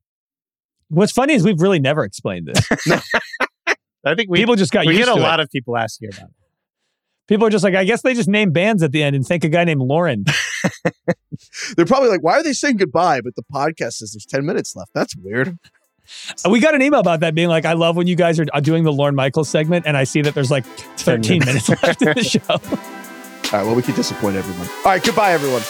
What's funny is we've really never explained this.
I think we,
people just got
we
used
get a
to
lot of people asking about it.
People are just like, I guess they just name bands at the end and thank a guy named Lauren.
They're probably like, why are they saying goodbye? But the podcast says there's 10 minutes left. That's weird.
we got an email about that being like, I love when you guys are uh, doing the Lorne Michaels segment and I see that there's like 13 minutes left in the show.
All right, well, we can disappoint everyone. All right, goodbye, everyone.